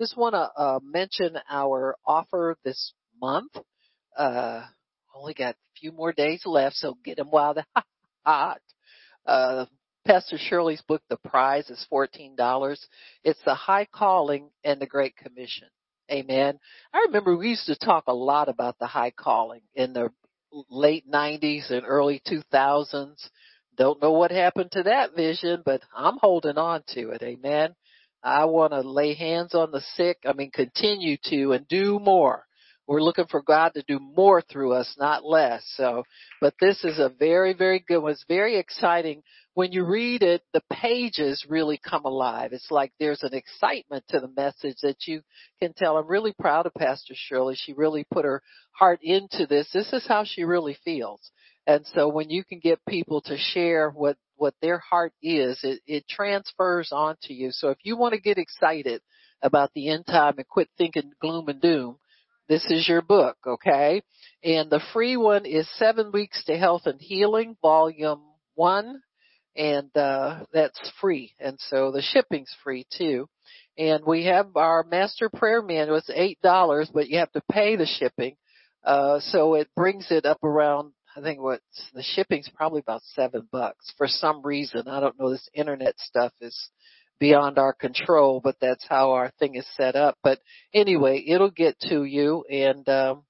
Just want to uh, mention our offer this month. Uh, only got a few more days left, so get them while they're hot. Uh, Pastor Shirley's book, The Prize, is $14. It's The High Calling and the Great Commission. Amen. I remember we used to talk a lot about the high calling in the late 90s and early 2000s. Don't know what happened to that vision, but I'm holding on to it. Amen. I want to lay hands on the sick. I mean, continue to and do more. We're looking for God to do more through us, not less. So, but this is a very, very good one. It's very exciting. When you read it, the pages really come alive. It's like there's an excitement to the message that you can tell. I'm really proud of Pastor Shirley. She really put her heart into this. This is how she really feels. And so when you can get people to share what, what their heart is, it, it transfers onto you. So if you want to get excited about the end time and quit thinking gloom and doom, this is your book, okay? And the free one is Seven Weeks to Health and Healing, Volume 1, and uh, that's free. And so the shipping's free too. And we have our Master Prayer Manual. It's eight dollars, but you have to pay the shipping. Uh, so it brings it up around I think what the shipping's probably about seven bucks for some reason. I don't know. This internet stuff is beyond our control, but that's how our thing is set up. But anyway, it'll get to you and, um,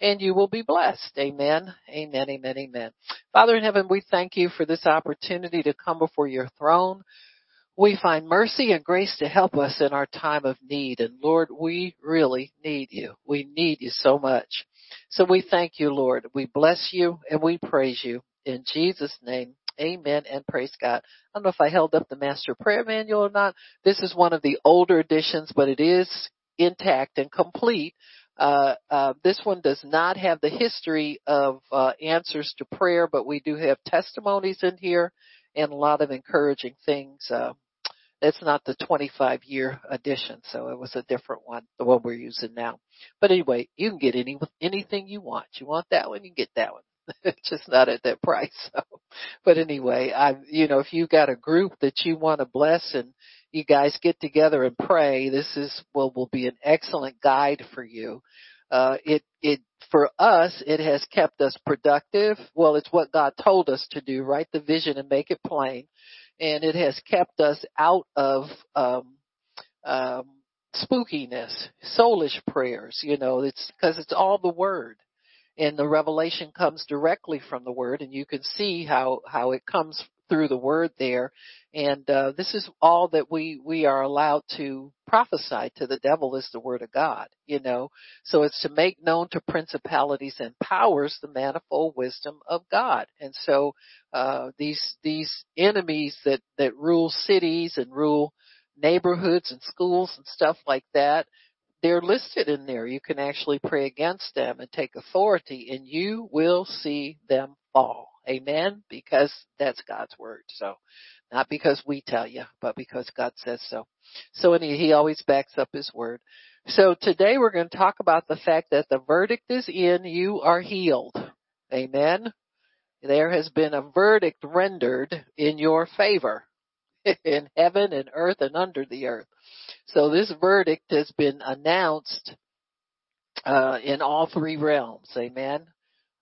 and you will be blessed. Amen. Amen. Amen. Amen. Father in heaven, we thank you for this opportunity to come before your throne. We find mercy and grace to help us in our time of need. And Lord, we really need you. We need you so much. So we thank you, Lord. We bless you and we praise you in Jesus' name. Amen and praise God. I don't know if I held up the master prayer manual or not. This is one of the older editions, but it is intact and complete. Uh, uh, this one does not have the history of uh, answers to prayer, but we do have testimonies in here and a lot of encouraging things. It's not the 25 year edition, so it was a different one, the one we're using now. But anyway, you can get any anything you want. You want that one, you can get that one. it's just not at that price. So, but anyway, I, you know, if you got a group that you want to bless and you guys get together and pray, this is well will be an excellent guide for you. Uh, it it for us it has kept us productive. Well, it's what God told us to do. Write the vision and make it plain and it has kept us out of um, um, spookiness, soulish prayers. You know, it's because it's all the word, and the revelation comes directly from the word, and you can see how how it comes through the word there. And uh, this is all that we we are allowed to prophesy to the devil is the word of God, you know. So it's to make known to principalities and powers the manifold wisdom of God. And so uh, these these enemies that that rule cities and rule neighborhoods and schools and stuff like that, they're listed in there. You can actually pray against them and take authority, and you will see them fall. Amen. Because that's God's word. So not because we tell you, but because God says so. So and he, he always backs up his word. So today we're going to talk about the fact that the verdict is in, you are healed. Amen. There has been a verdict rendered in your favor in heaven and earth and under the earth. So this verdict has been announced uh, in all three realms. Amen.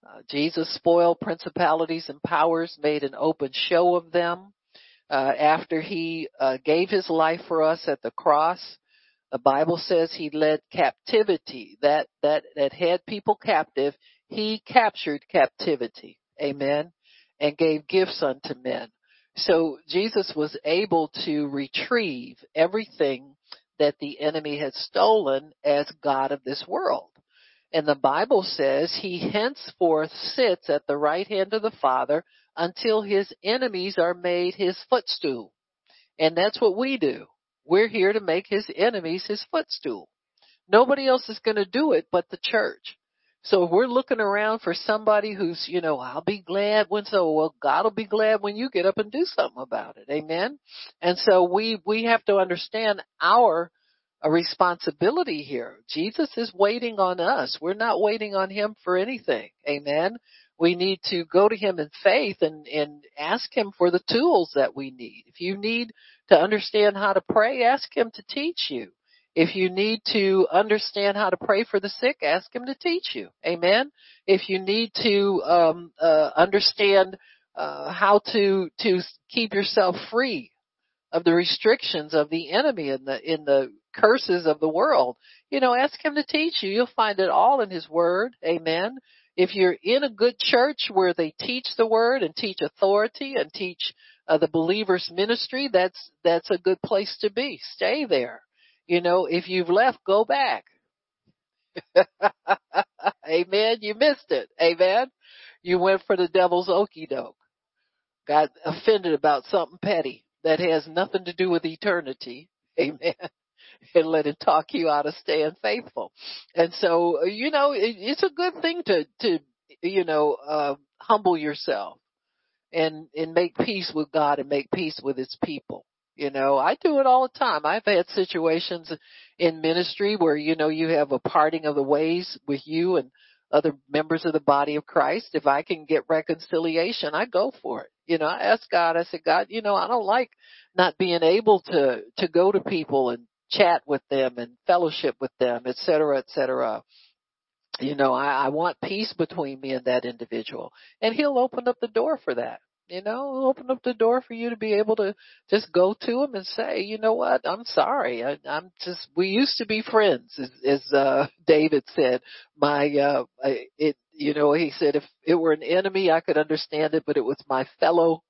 Uh, Jesus spoiled principalities and powers, made an open show of them. Uh, after he uh, gave his life for us at the cross, the Bible says he led captivity that that that had people captive. He captured captivity, amen, and gave gifts unto men. So Jesus was able to retrieve everything that the enemy had stolen as God of this world. And the Bible says he henceforth sits at the right hand of the Father until his enemies are made his footstool. And that's what we do. We're here to make his enemies his footstool. Nobody else is going to do it but the church. So if we're looking around for somebody who's, you know, I'll be glad when so, well, God will be glad when you get up and do something about it. Amen. And so we, we have to understand our a responsibility here. Jesus is waiting on us. We're not waiting on him for anything. Amen. We need to go to him in faith and, and ask him for the tools that we need. If you need to understand how to pray, ask him to teach you. If you need to understand how to pray for the sick, ask him to teach you. Amen. If you need to um, uh, understand uh, how to to keep yourself free of the restrictions of the enemy and the in the curses of the world, you know, ask him to teach you. You'll find it all in his word. Amen. If you're in a good church where they teach the word and teach authority and teach uh, the believer's ministry, that's that's a good place to be. Stay there. You know, if you've left, go back. Amen. You missed it. Amen. You went for the devil's okey doke. Got offended about something petty that has nothing to do with eternity. Amen. And let it talk you out of staying faithful. And so, you know, it, it's a good thing to, to, you know, uh, humble yourself and, and make peace with God and make peace with his people. You know, I do it all the time. I've had situations in ministry where, you know, you have a parting of the ways with you and other members of the body of Christ. If I can get reconciliation, I go for it. You know, I ask God, I said, God, you know, I don't like not being able to, to go to people and chat with them and fellowship with them, et cetera, et cetera. You know, I, I want peace between me and that individual. And he'll open up the door for that. You know, open up the door for you to be able to just go to him and say, you know what, I'm sorry. I, I'm just, we used to be friends, as, as uh, David said. My, uh, it, you know, he said if it were an enemy, I could understand it, but it was my fellow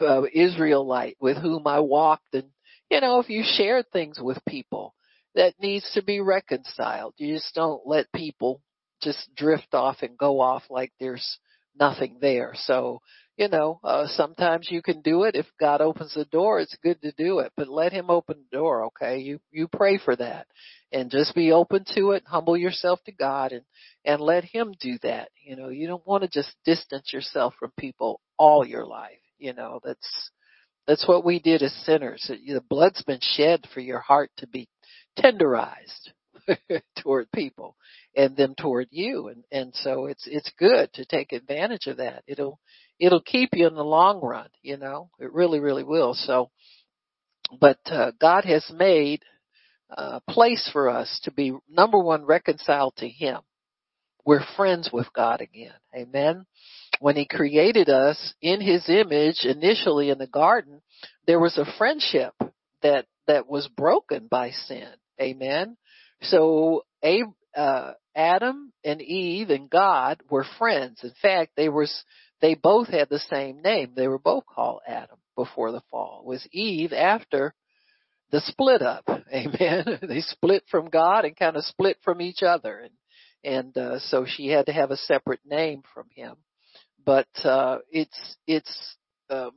uh, Israelite with whom I walked. And, you know, if you share things with people, that needs to be reconciled. You just don't let people just drift off and go off like there's nothing there. So, you know, uh, sometimes you can do it. If God opens the door, it's good to do it, but let him open the door, okay? You, you pray for that and just be open to it, humble yourself to God and, and let him do that. You know, you don't want to just distance yourself from people all your life. You know, that's, that's what we did as sinners. The blood's been shed for your heart to be tenderized toward people and them toward you. And, and so it's, it's good to take advantage of that. It'll, it'll keep you in the long run, you know, it really, really will. So, but, uh, God has made a place for us to be number one reconciled to Him. We're friends with God again. Amen. When He created us in His image initially in the garden, there was a friendship that, that was broken by sin. Amen. So, uh, Adam and Eve and God were friends. In fact, they were they both had the same name. They were both called Adam before the fall. It was Eve after the split up. Amen. they split from God and kind of split from each other. And, and, uh, so she had to have a separate name from him. But, uh, it's, it's, um,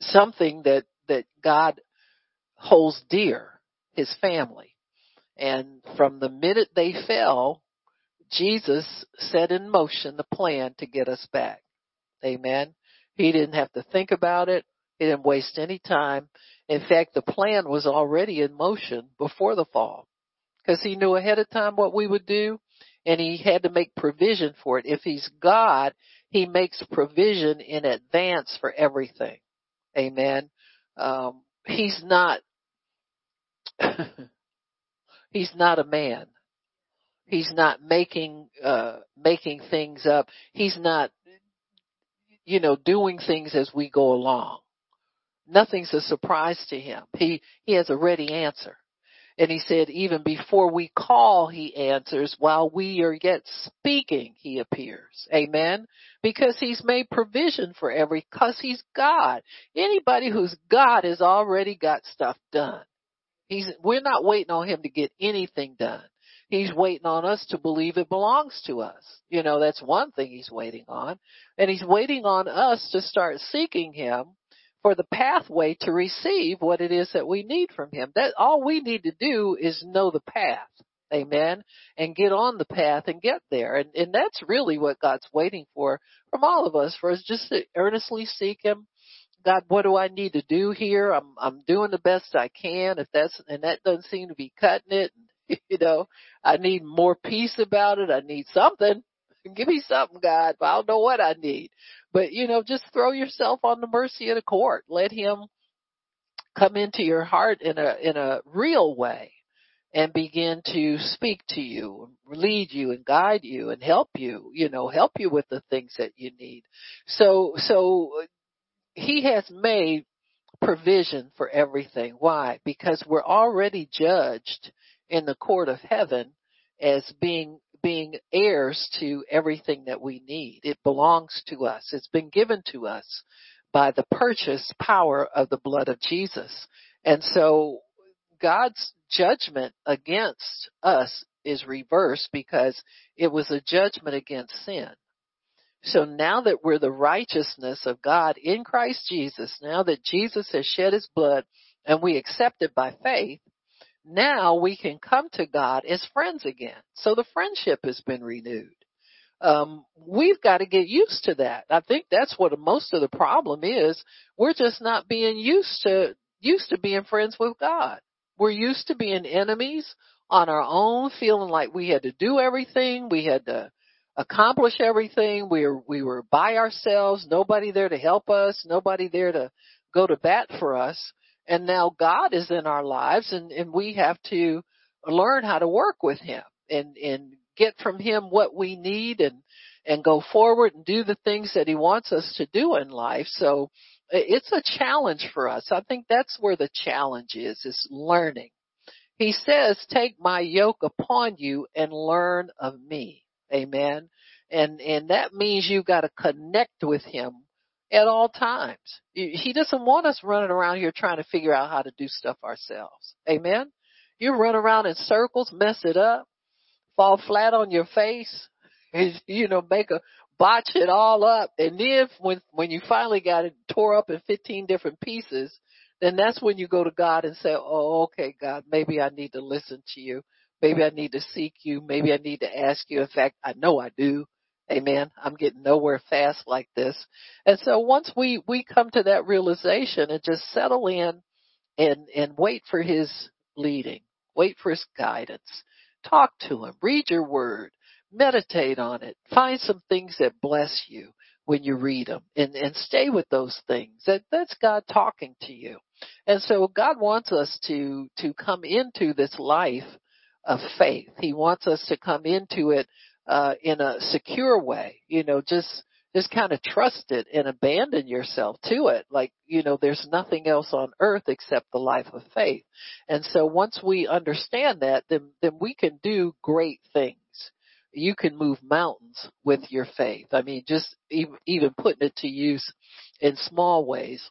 something that, that God holds dear, his family. And from the minute they fell, Jesus set in motion the plan to get us back. Amen. He didn't have to think about it. He didn't waste any time. In fact, the plan was already in motion before the fall because he knew ahead of time what we would do and he had to make provision for it. If he's God, he makes provision in advance for everything. Amen. Um, he's not, he's not a man. He's not making, uh, making things up. He's not you know, doing things as we go along. Nothing's a surprise to him. He, he has a ready answer. And he said, even before we call, he answers. While we are yet speaking, he appears. Amen. Because he's made provision for every, cause he's God. Anybody who's God has already got stuff done. He's, we're not waiting on him to get anything done. He's waiting on us to believe it belongs to us. You know, that's one thing he's waiting on. And he's waiting on us to start seeking him for the pathway to receive what it is that we need from him. That all we need to do is know the path. Amen. And get on the path and get there. And, and that's really what God's waiting for from all of us, for us just to earnestly seek him. God, what do I need to do here? I'm, I'm doing the best I can. If that's, and that doesn't seem to be cutting it. you know, I need more peace about it. I need something. Give me something, God. I don't know what I need. But, you know, just throw yourself on the mercy of the court. Let him come into your heart in a, in a real way and begin to speak to you, lead you and guide you and help you, you know, help you with the things that you need. So, so he has made provision for everything. Why? Because we're already judged in the court of heaven as being being heirs to everything that we need. It belongs to us. It's been given to us by the purchase power of the blood of Jesus. And so God's judgment against us is reversed because it was a judgment against sin. So now that we're the righteousness of God in Christ Jesus, now that Jesus has shed his blood and we accept it by faith, now we can come to God as friends again. So the friendship has been renewed. Um, we've got to get used to that. I think that's what most of the problem is. We're just not being used to, used to being friends with God. We're used to being enemies on our own, feeling like we had to do everything. We had to accomplish everything. We were, we were by ourselves, nobody there to help us, nobody there to go to bat for us. And now God is in our lives and, and we have to learn how to work with Him and, and get from Him what we need and, and go forward and do the things that He wants us to do in life. So it's a challenge for us. I think that's where the challenge is, is learning. He says, take my yoke upon you and learn of me. Amen. And, and that means you've got to connect with him at all times. He doesn't want us running around here trying to figure out how to do stuff ourselves. Amen. You run around in circles, mess it up, fall flat on your face, you know, make a botch it all up. And then when, when you finally got it tore up in 15 different pieces, then that's when you go to God and say, Oh, okay, God, maybe I need to listen to you. Maybe I need to seek you. Maybe I need to ask you. In fact, I know I do. Amen. I'm getting nowhere fast like this. And so once we, we come to that realization and just settle in and, and wait for his leading, wait for his guidance, talk to him, read your word, meditate on it, find some things that bless you when you read them and, and stay with those things. That, that's God talking to you. And so God wants us to, to come into this life of faith. He wants us to come into it uh, in a secure way. You know, just just kind of trust it and abandon yourself to it. Like, you know, there's nothing else on earth except the life of faith. And so once we understand that, then, then we can do great things. You can move mountains with your faith. I mean, just even, even putting it to use in small ways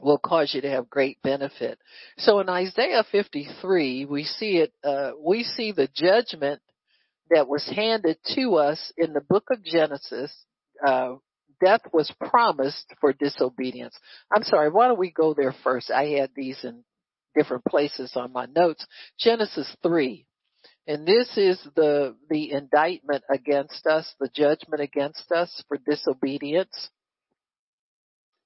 will cause you to have great benefit. So in Isaiah 53, we see it, uh, we see the judgment that was handed to us in the book of Genesis. Uh, death was promised for disobedience. I'm sorry, why don't we go there first? I had these in different places on my notes. Genesis 3. And this is the, the indictment against us, the judgment against us for disobedience.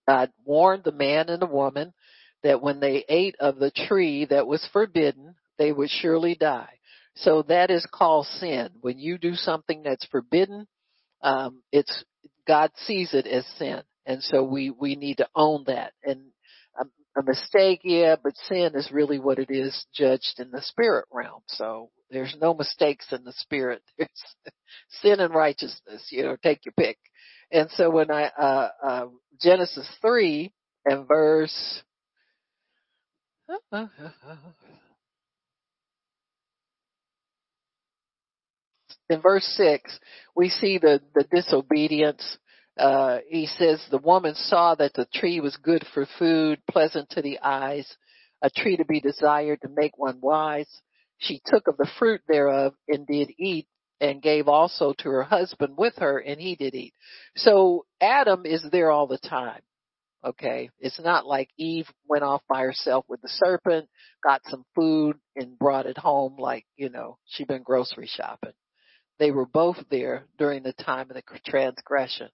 God warned the man and the woman that when they ate of the tree that was forbidden, they would surely die. So that is called sin. When you do something that's forbidden, um, it's God sees it as sin, and so we we need to own that. And a, a mistake, yeah, but sin is really what it is, judged in the spirit realm. So there's no mistakes in the spirit. There's sin and righteousness. You know, take your pick. And so when I, uh, uh, Genesis 3 and verse, in verse 6, we see the, the disobedience. Uh, he says, the woman saw that the tree was good for food, pleasant to the eyes, a tree to be desired to make one wise. She took of the fruit thereof and did eat and gave also to her husband with her and he did eat. So Adam is there all the time. Okay. It's not like Eve went off by herself with the serpent, got some food and brought it home like, you know, she'd been grocery shopping. They were both there during the time of the transgression.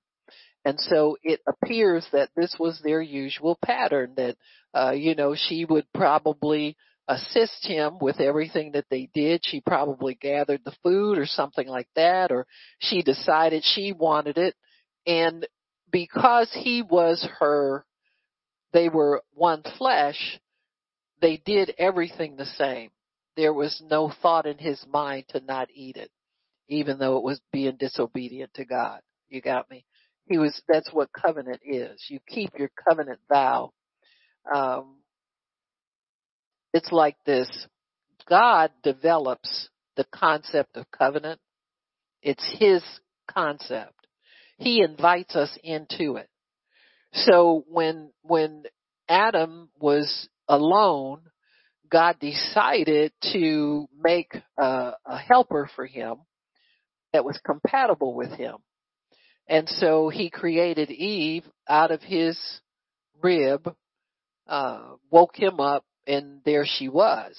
And so it appears that this was their usual pattern that, uh, you know, she would probably assist him with everything that they did. She probably gathered the food or something like that, or she decided she wanted it. And because he was her, they were one flesh, they did everything the same. there was no thought in his mind to not eat it, even though it was being disobedient to God. You got me? He was, that's what covenant is. You keep your covenant vow. Um, it's like this. God develops the concept of covenant. It's His concept. He invites us into it. So when, when Adam was alone, God decided to make a, a helper for him that was compatible with him. And so he created Eve out of his rib, uh, woke him up, and there she was.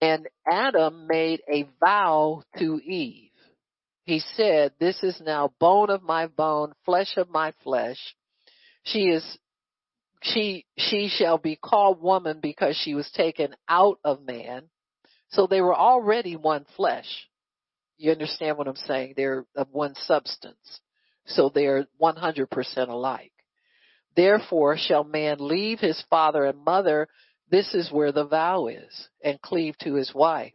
And Adam made a vow to Eve. He said, this is now bone of my bone, flesh of my flesh. She is, she, she shall be called woman because she was taken out of man. So they were already one flesh. You understand what I'm saying? They're of one substance. So they're 100% alike. Therefore shall man leave his father and mother. This is where the vow is and cleave to his wife.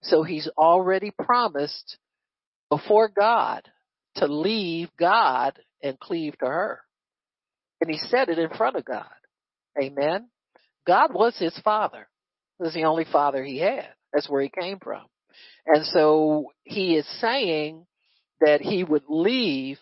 So he's already promised before God to leave God and cleave to her. And he said it in front of God. Amen. God was his father. It was the only father he had. That's where he came from. And so he is saying that he would leave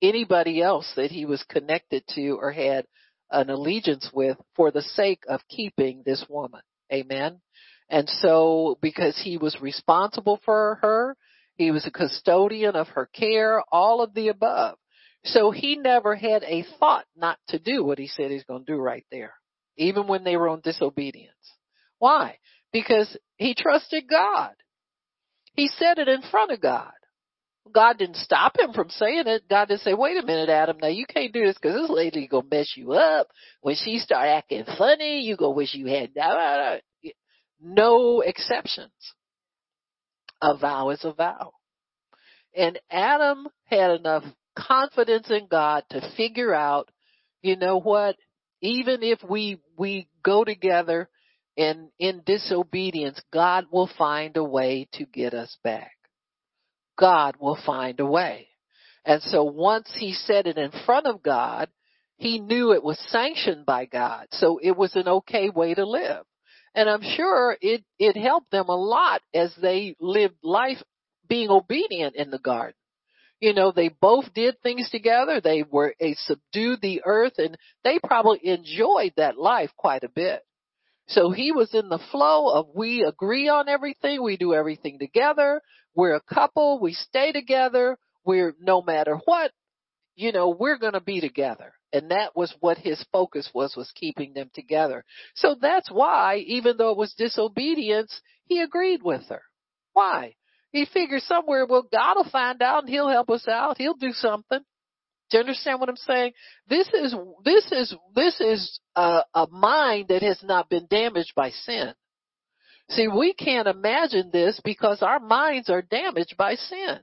anybody else that he was connected to or had an allegiance with for the sake of keeping this woman. Amen. And so because he was responsible for her, he was a custodian of her care, all of the above. So he never had a thought not to do what he said he's going to do right there, even when they were on disobedience. Why? Because he trusted God. He said it in front of God. God didn't stop him from saying it. God didn't say, wait a minute, Adam, now you can't do this because this lady gonna mess you up. When she start acting funny, you gonna wish you had, no exceptions. A vow is a vow. And Adam had enough confidence in God to figure out, you know what, even if we, we go together and in disobedience, God will find a way to get us back. God will find a way. And so once he said it in front of God, he knew it was sanctioned by God. So it was an okay way to live. And I'm sure it, it helped them a lot as they lived life being obedient in the garden. You know, they both did things together. They were, they subdued the earth and they probably enjoyed that life quite a bit. So he was in the flow of we agree on everything. We do everything together. We're a couple. We stay together. We're no matter what, you know, we're going to be together. And that was what his focus was, was keeping them together. So that's why, even though it was disobedience, he agreed with her. Why? He figured somewhere, well, God will find out and he'll help us out. He'll do something. Do you understand what I'm saying? This is, this is, this is a, a mind that has not been damaged by sin. See, we can't imagine this because our minds are damaged by sin.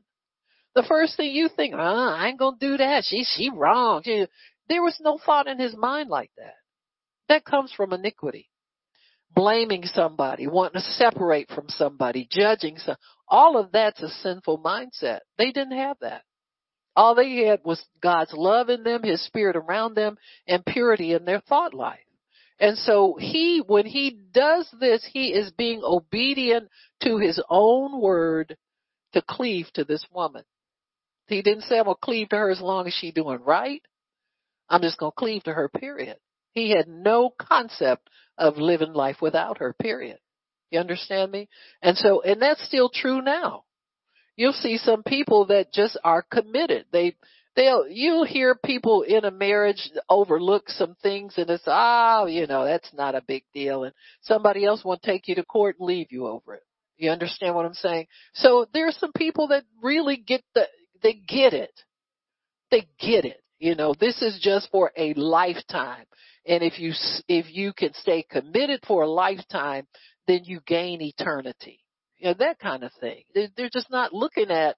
The first thing you think, uh, I ain't gonna do that. She, she wrong. She, there was no thought in his mind like that. That comes from iniquity. Blaming somebody, wanting to separate from somebody, judging some, all of that's a sinful mindset. They didn't have that. All they had was God's love in them, His Spirit around them, and purity in their thought life. And so he, when he does this, he is being obedient to his own word to cleave to this woman. He didn't say, I'm going to cleave to her as long as she's doing right. I'm just going to cleave to her, period. He had no concept of living life without her, period. You understand me? And so, and that's still true now. You'll see some people that just are committed. They, they'll you'll hear people in a marriage overlook some things and it's ah oh, you know that's not a big deal and somebody else will take you to court and leave you over it. You understand what i'm saying? So there's some people that really get the they get it. They get it. You know this is just for a lifetime. And if you if you can stay committed for a lifetime then you gain eternity you know that kind of thing they're, they're just not looking at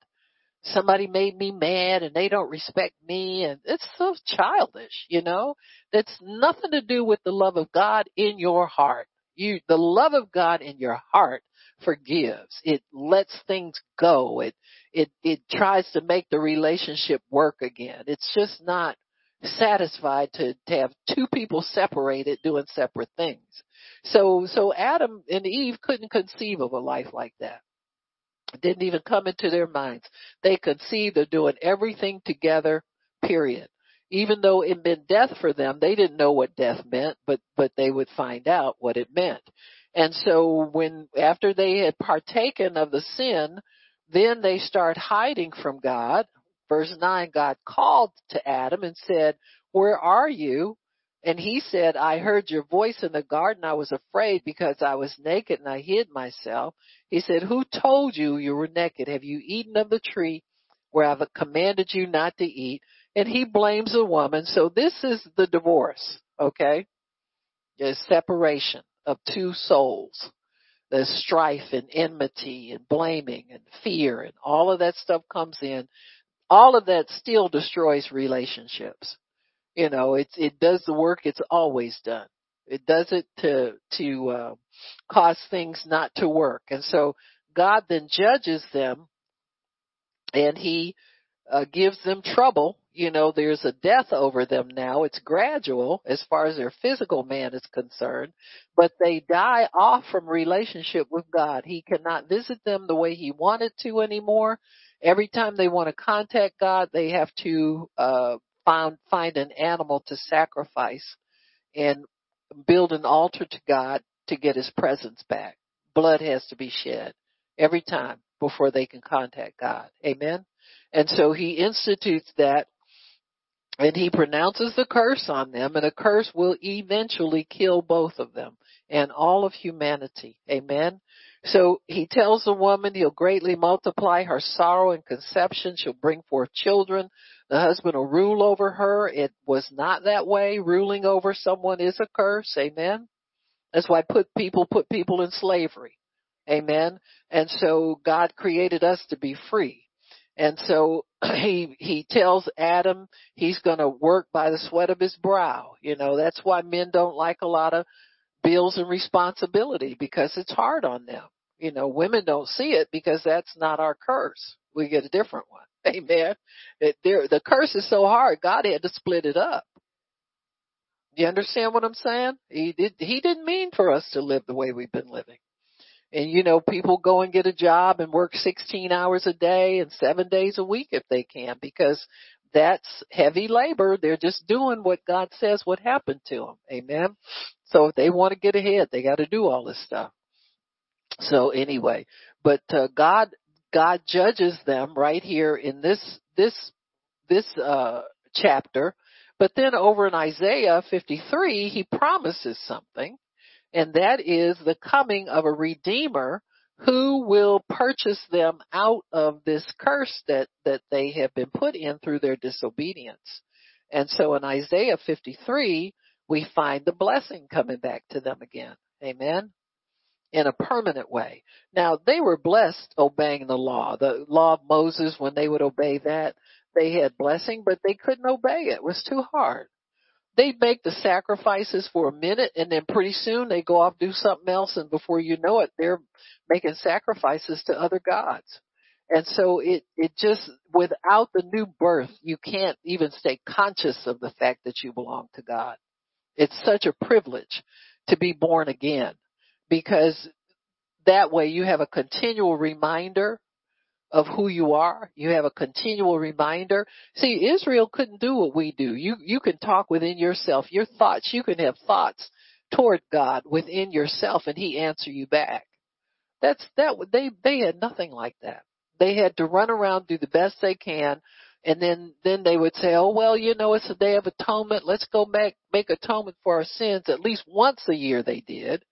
somebody made me mad and they don't respect me and it's so childish, you know? That's nothing to do with the love of God in your heart. You, the love of God in your heart forgives. It lets things go. It, it, it tries to make the relationship work again. It's just not satisfied to, to have two people separated doing separate things. So, so Adam and Eve couldn't conceive of a life like that. It didn't even come into their minds. They conceived of doing everything together, period. Even though it meant death for them, they didn't know what death meant, but, but they would find out what it meant. And so when, after they had partaken of the sin, then they start hiding from God. Verse 9, God called to Adam and said, where are you? And he said, I heard your voice in the garden. I was afraid because I was naked and I hid myself. He said, who told you you were naked? Have you eaten of the tree where I've commanded you not to eat? And he blames the woman. So this is the divorce, okay? The separation of two souls. There's strife and enmity and blaming and fear and all of that stuff comes in. All of that still destroys relationships. You know, it it does the work it's always done. It does it to to uh, cause things not to work, and so God then judges them, and He uh, gives them trouble. You know, there's a death over them now. It's gradual as far as their physical man is concerned, but they die off from relationship with God. He cannot visit them the way He wanted to anymore. Every time they want to contact God, they have to uh, find find an animal to sacrifice and build an altar to God to get his presence back. Blood has to be shed every time before they can contact God. Amen. And so he institutes that and he pronounces the curse on them and a curse will eventually kill both of them and all of humanity. Amen. So he tells the woman he'll greatly multiply her sorrow and conception. She'll bring forth children. The husband will rule over her. It was not that way. Ruling over someone is a curse. Amen. That's why put people put people in slavery. Amen. And so God created us to be free. And so he he tells Adam he's going to work by the sweat of his brow. You know, that's why men don't like a lot of bills and responsibility because it's hard on them. You know, women don't see it because that's not our curse. We get a different one. Amen. It, the curse is so hard, God had to split it up. You understand what I'm saying? He did, he didn't mean for us to live the way we've been living. And you know, people go and get a job and work 16 hours a day and seven days a week if they can because that's heavy labor. They're just doing what God says would happen to them. Amen. So if they want to get ahead, they got to do all this stuff. So anyway, but uh, God God judges them right here in this this this uh, chapter. But then over in Isaiah 53, he promises something, and that is the coming of a redeemer who will purchase them out of this curse that that they have been put in through their disobedience. And so in Isaiah 53, we find the blessing coming back to them again. Amen in a permanent way. Now they were blessed obeying the law. The law of Moses, when they would obey that, they had blessing, but they couldn't obey it. It was too hard. They'd make the sacrifices for a minute and then pretty soon they go off do something else and before you know it, they're making sacrifices to other gods. And so it, it just, without the new birth, you can't even stay conscious of the fact that you belong to God. It's such a privilege to be born again because that way you have a continual reminder of who you are. You have a continual reminder. See, Israel couldn't do what we do. You, you can talk within yourself, your thoughts, you can have thoughts toward God within yourself and He answer you back. That's, that, they, they had nothing like that. They had to run around, do the best they can, and then, then they would say, oh well, you know, it's a day of atonement. Let's go back make atonement for our sins. At least once a year they did.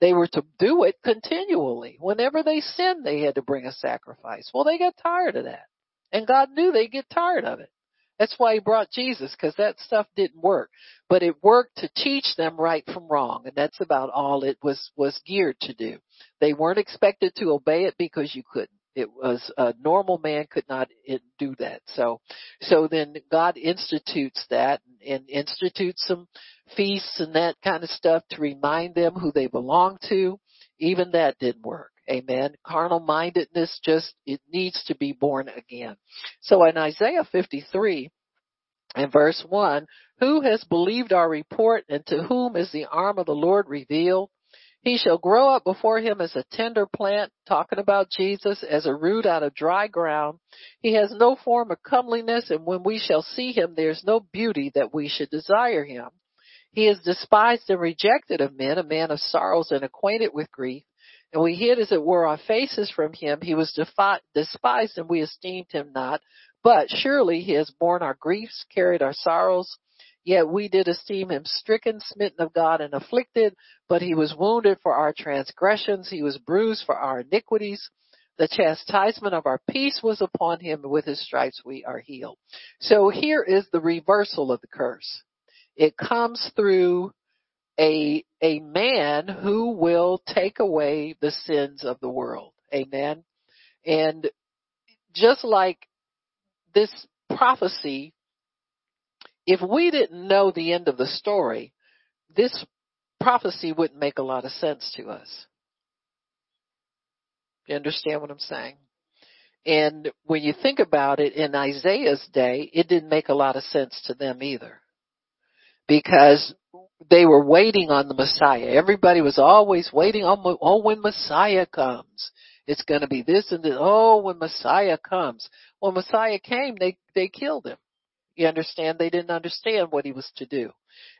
They were to do it continually. Whenever they sinned, they had to bring a sacrifice. Well, they got tired of that. And God knew they'd get tired of it. That's why he brought Jesus, because that stuff didn't work. But it worked to teach them right from wrong, and that's about all it was, was geared to do. They weren't expected to obey it because you couldn't. It was a normal man could not do that. So, so then God institutes that and institutes some feasts and that kind of stuff to remind them who they belong to. Even that didn't work. Amen. Carnal mindedness just, it needs to be born again. So in Isaiah 53 and verse 1, who has believed our report and to whom is the arm of the Lord revealed? He shall grow up before him as a tender plant, talking about Jesus, as a root out of dry ground. He has no form of comeliness, and when we shall see him, there is no beauty that we should desire him. He is despised and rejected of men, a man of sorrows and acquainted with grief. And we hid as it were our faces from him. He was defi- despised and we esteemed him not. But surely he has borne our griefs, carried our sorrows. Yet we did esteem him stricken, smitten of God, and afflicted, but he was wounded for our transgressions, he was bruised for our iniquities. The chastisement of our peace was upon him, and with his stripes we are healed. So here is the reversal of the curse. It comes through a, a man who will take away the sins of the world. Amen. And just like this prophecy if we didn't know the end of the story, this prophecy wouldn't make a lot of sense to us. You understand what I'm saying? And when you think about it, in Isaiah's day, it didn't make a lot of sense to them either. Because they were waiting on the Messiah. Everybody was always waiting on, oh, when Messiah comes. It's gonna be this and this. Oh, when Messiah comes. When Messiah came, they, they killed him. You understand? They didn't understand what he was to do.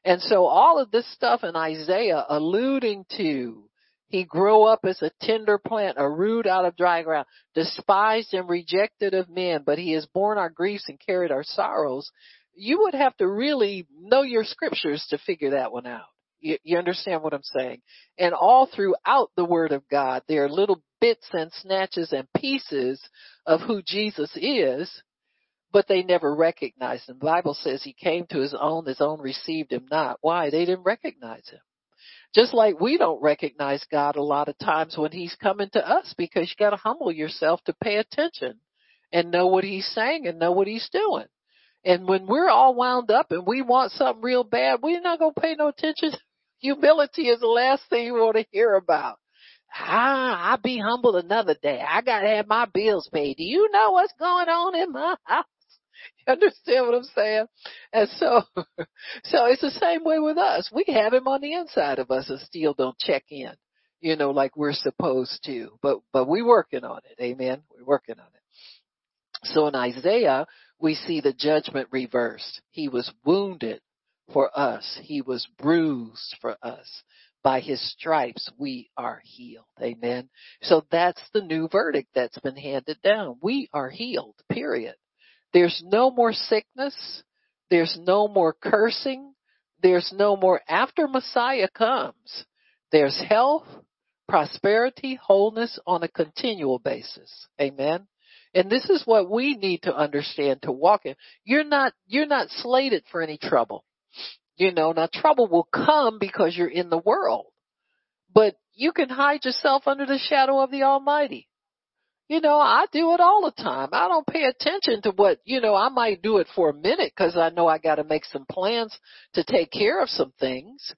And so all of this stuff in Isaiah alluding to he grew up as a tender plant, a root out of dry ground, despised and rejected of men, but he has borne our griefs and carried our sorrows. You would have to really know your scriptures to figure that one out. You, you, understand what I'm saying? And all throughout the Word of God, there are little bits and snatches and pieces of who Jesus is but they never recognized him. The Bible says he came to his own, his own received him not. Why? They didn't recognize him. Just like we don't recognize God a lot of times when he's coming to us because you gotta humble yourself to pay attention and know what he's saying and know what he's doing. And when we're all wound up and we want something real bad, we're not gonna pay no attention. Humility is the last thing you want to hear about. Ah, I'll be humbled another day. I gotta have my bills paid. Do you know what's going on in my house? You understand what I'm saying? And so, so it's the same way with us. We have him on the inside of us and still don't check in, you know, like we're supposed to. But, but we're working on it. Amen. We're working on it. So in Isaiah, we see the judgment reversed. He was wounded for us. He was bruised for us. By his stripes we are healed. Amen. So that's the new verdict that's been handed down. We are healed. Period. There's no more sickness. There's no more cursing. There's no more after Messiah comes. There's health, prosperity, wholeness on a continual basis. Amen. And this is what we need to understand to walk in. You're not, you're not slated for any trouble. You know, now trouble will come because you're in the world, but you can hide yourself under the shadow of the Almighty. You know, I do it all the time. I don't pay attention to what, you know, I might do it for a minute because I know I got to make some plans to take care of some things,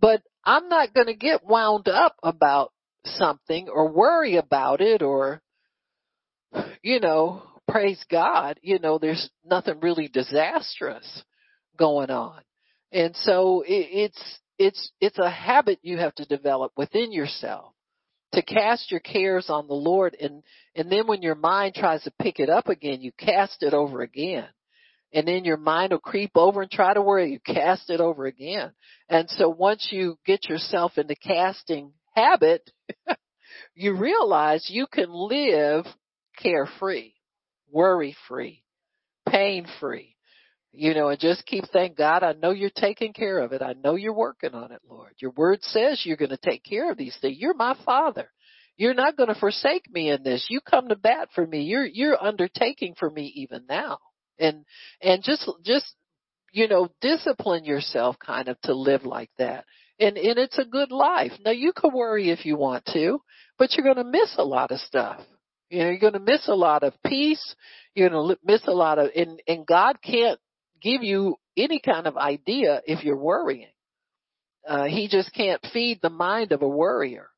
but I'm not going to get wound up about something or worry about it or, you know, praise God, you know, there's nothing really disastrous going on. And so it, it's, it's, it's a habit you have to develop within yourself to cast your cares on the Lord and, and then when your mind tries to pick it up again, you cast it over again. And then your mind will creep over and try to worry, you cast it over again. And so once you get yourself into casting habit, you realize you can live carefree, worry free, pain free you know, and just keep thank God. I know you're taking care of it. I know you're working on it, Lord. Your word says you're going to take care of these things. You're my father. You're not going to forsake me in this. You come to bat for me. You're, you're undertaking for me even now. And, and just, just, you know, discipline yourself kind of to live like that. And, and it's a good life. Now you can worry if you want to, but you're going to miss a lot of stuff. You know, you're going to miss a lot of peace. You're going to miss a lot of, and, and God can't give you any kind of idea if you're worrying. Uh, he just can't feed the mind of a worrier.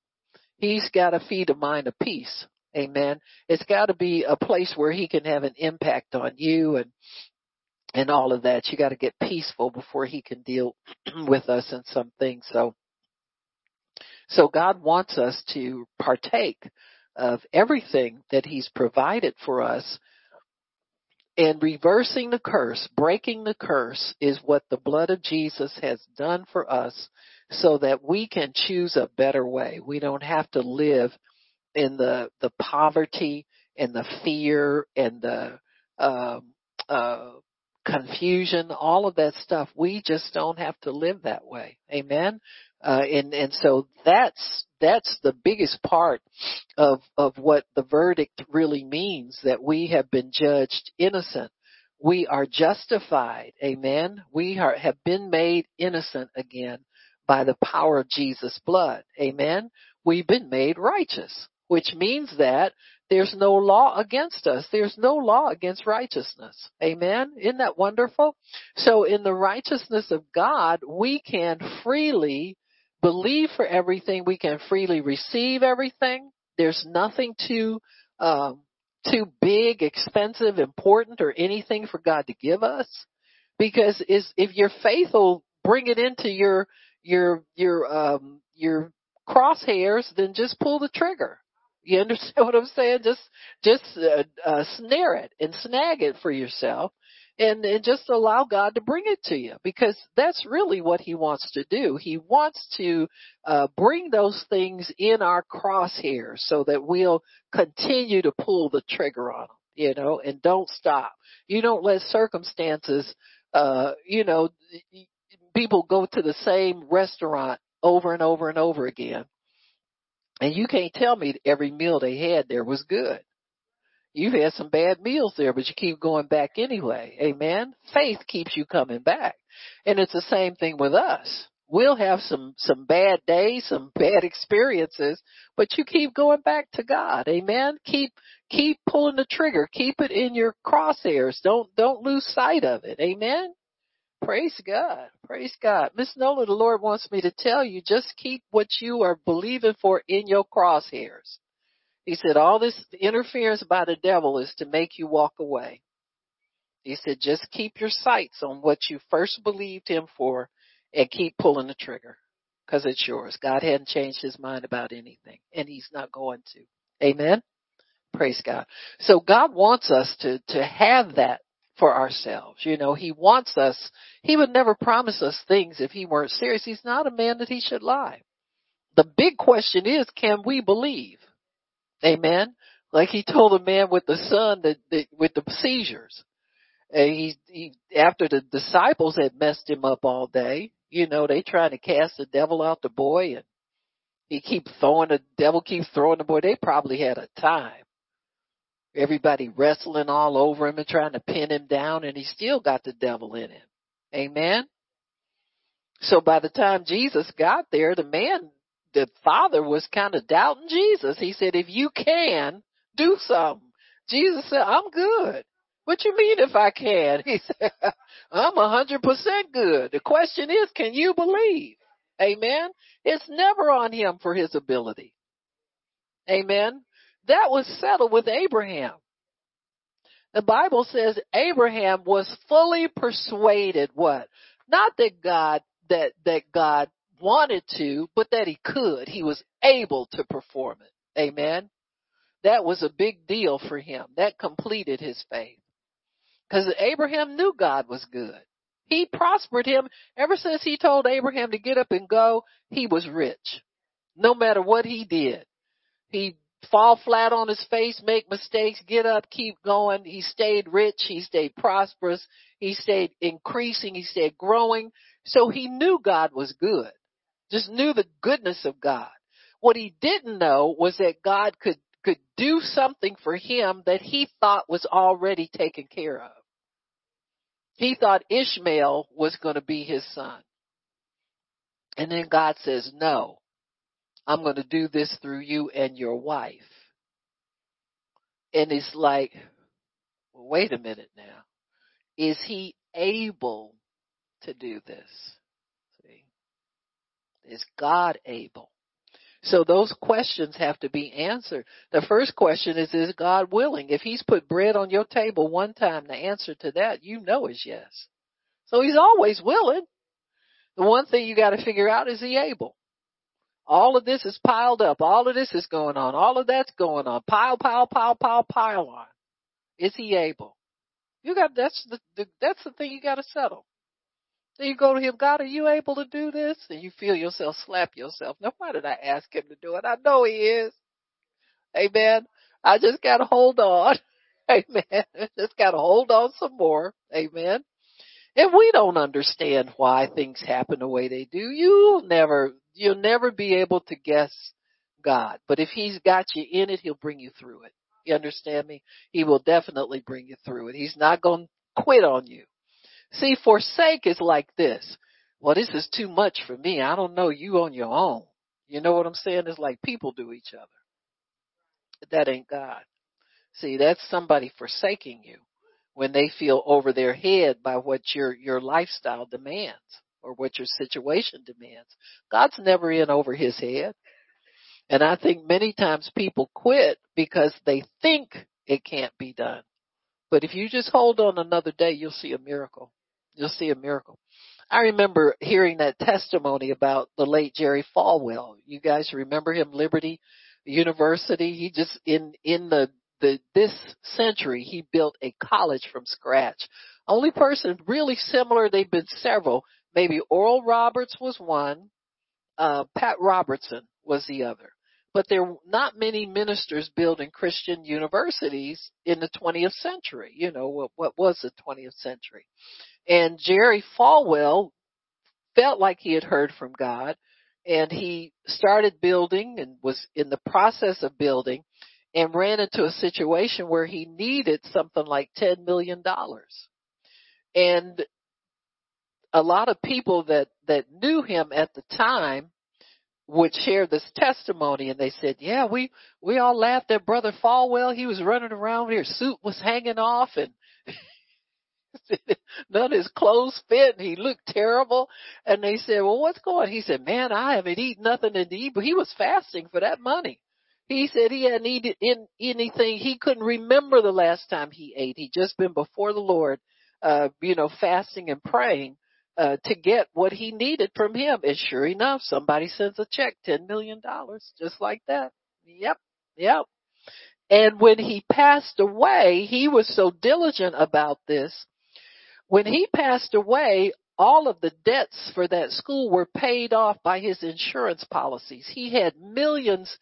He's got to feed a mind of peace. Amen. It's got to be a place where he can have an impact on you and and all of that. You got to get peaceful before he can deal with us in some things. So so God wants us to partake of everything that he's provided for us and reversing the curse, breaking the curse is what the blood of Jesus has done for us so that we can choose a better way. We don't have to live in the, the poverty and the fear and the, um, uh, confusion, all of that stuff. We just don't have to live that way. Amen. Uh, and, and so that's, that's the biggest part of, of what the verdict really means that we have been judged innocent. We are justified. Amen. We are, have been made innocent again by the power of Jesus' blood. Amen. We've been made righteous, which means that there's no law against us. There's no law against righteousness. Amen. Isn't that wonderful? So in the righteousness of God, we can freely believe for everything. We can freely receive everything. There's nothing too, um, too big, expensive, important, or anything for God to give us. Because is, if your faith will bring it into your, your, your, um, your crosshairs, then just pull the trigger. You understand what I'm saying? Just, just uh, uh, snare it and snag it for yourself, and, and just allow God to bring it to you because that's really what He wants to do. He wants to uh, bring those things in our crosshairs so that we'll continue to pull the trigger on them, you know, and don't stop. You don't let circumstances, uh, you know, people go to the same restaurant over and over and over again and you can't tell me every meal they had there was good. You've had some bad meals there, but you keep going back anyway. Amen. Faith keeps you coming back. And it's the same thing with us. We'll have some, some bad days, some bad experiences, but you keep going back to God. Amen. Keep, keep pulling the trigger. Keep it in your crosshairs. Don't, don't lose sight of it. Amen. Praise God. Praise God. Miss Nola, the Lord wants me to tell you, just keep what you are believing for in your crosshairs. He said, all this interference by the devil is to make you walk away. He said, just keep your sights on what you first believed him for and keep pulling the trigger because it's yours. God hadn't changed his mind about anything and he's not going to. Amen. Praise God. So God wants us to, to have that for ourselves. You know, he wants us, he would never promise us things if he weren't serious. He's not a man that he should lie. The big question is, can we believe? Amen. Like he told the man with the son that, that with the seizures. And he, he, after the disciples had messed him up all day, you know, they trying to cast the devil out the boy and he keep throwing the devil keeps throwing the boy. They probably had a time everybody wrestling all over him and trying to pin him down and he still got the devil in him. Amen. So by the time Jesus got there, the man, the father was kind of doubting Jesus. He said, if you can, do something. Jesus said, I'm good. What you mean if I can? He said, I'm a hundred percent good. The question is, can you believe? Amen. It's never on him for his ability. Amen. That was settled with Abraham. The Bible says Abraham was fully persuaded what? Not that God, that, that God wanted to, but that he could. He was able to perform it. Amen. That was a big deal for him. That completed his faith. Cause Abraham knew God was good. He prospered him ever since he told Abraham to get up and go. He was rich. No matter what he did. He fall flat on his face, make mistakes, get up, keep going. He stayed rich. He stayed prosperous. He stayed increasing. He stayed growing. So he knew God was good. Just knew the goodness of God. What he didn't know was that God could, could do something for him that he thought was already taken care of. He thought Ishmael was going to be his son. And then God says, no, I'm going to do this through you and your wife. And it's like, well, wait a minute now. Is he able to do this? Is God able? So those questions have to be answered. The first question is, is God willing? If he's put bread on your table one time, the answer to that, you know is yes. So he's always willing. The one thing you got to figure out is he able? All of this is piled up. All of this is going on. All of that's going on. Pile, pile, pile, pile, pile on. Is he able? You got that's the, the that's the thing you got to settle. Then you go to him, God, are you able to do this? And you feel yourself slap yourself. Now, why did I ask him to do it? I know he is. Amen. I just got to hold on. Amen. Just got to hold on some more. Amen. And we don't understand why things happen the way they do. You'll never, you'll never be able to guess God. But if He's got you in it, He'll bring you through it. You understand me? He will definitely bring you through it. He's not going to quit on you. See, forsake is like this. Well, this is too much for me. I don't know you on your own. You know what I'm saying? It's like people do each other. That ain't God. See, that's somebody forsaking you when they feel over their head by what your, your lifestyle demands or what your situation demands. God's never in over his head. And I think many times people quit because they think it can't be done. But if you just hold on another day, you'll see a miracle. You'll see a miracle. I remember hearing that testimony about the late Jerry Falwell. You guys remember him, Liberty University? He just in in the the this century he built a college from scratch. Only person really similar, they've been several. Maybe Oral Roberts was one, uh, Pat Robertson was the other. But there are not many ministers building Christian universities in the 20th century. You know, what, what was the 20th century? And Jerry Falwell felt like he had heard from God and he started building and was in the process of building and ran into a situation where he needed something like $10 million. And a lot of people that, that knew him at the time would share this testimony and they said, yeah, we, we all laughed at brother Falwell. He was running around here, suit was hanging off and none of his clothes fit and he looked terrible. And they said, well, what's going on? He said, man, I haven't eaten nothing to eat, but he was fasting for that money. He said he hadn't eaten in anything. He couldn't remember the last time he ate. He'd just been before the Lord, uh, you know, fasting and praying, uh, to get what he needed from him. And sure enough, somebody sends a check, $10 million, just like that. Yep. Yep. And when he passed away, he was so diligent about this. When he passed away, all of the debts for that school were paid off by his insurance policies. He had millions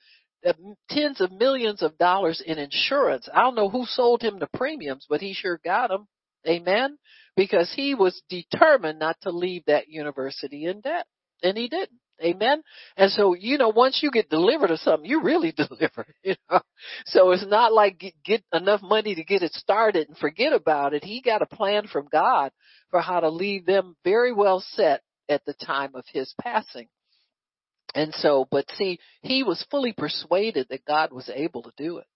tens of millions of dollars in insurance. I don't know who sold him the premiums, but he sure got them. Amen. Because he was determined not to leave that university in debt. And he didn't. Amen. And so, you know, once you get delivered or something, you really deliver, you know. So it's not like get, get enough money to get it started and forget about it. He got a plan from God for how to leave them very well set at the time of his passing. And so, but see, he was fully persuaded that God was able to do it.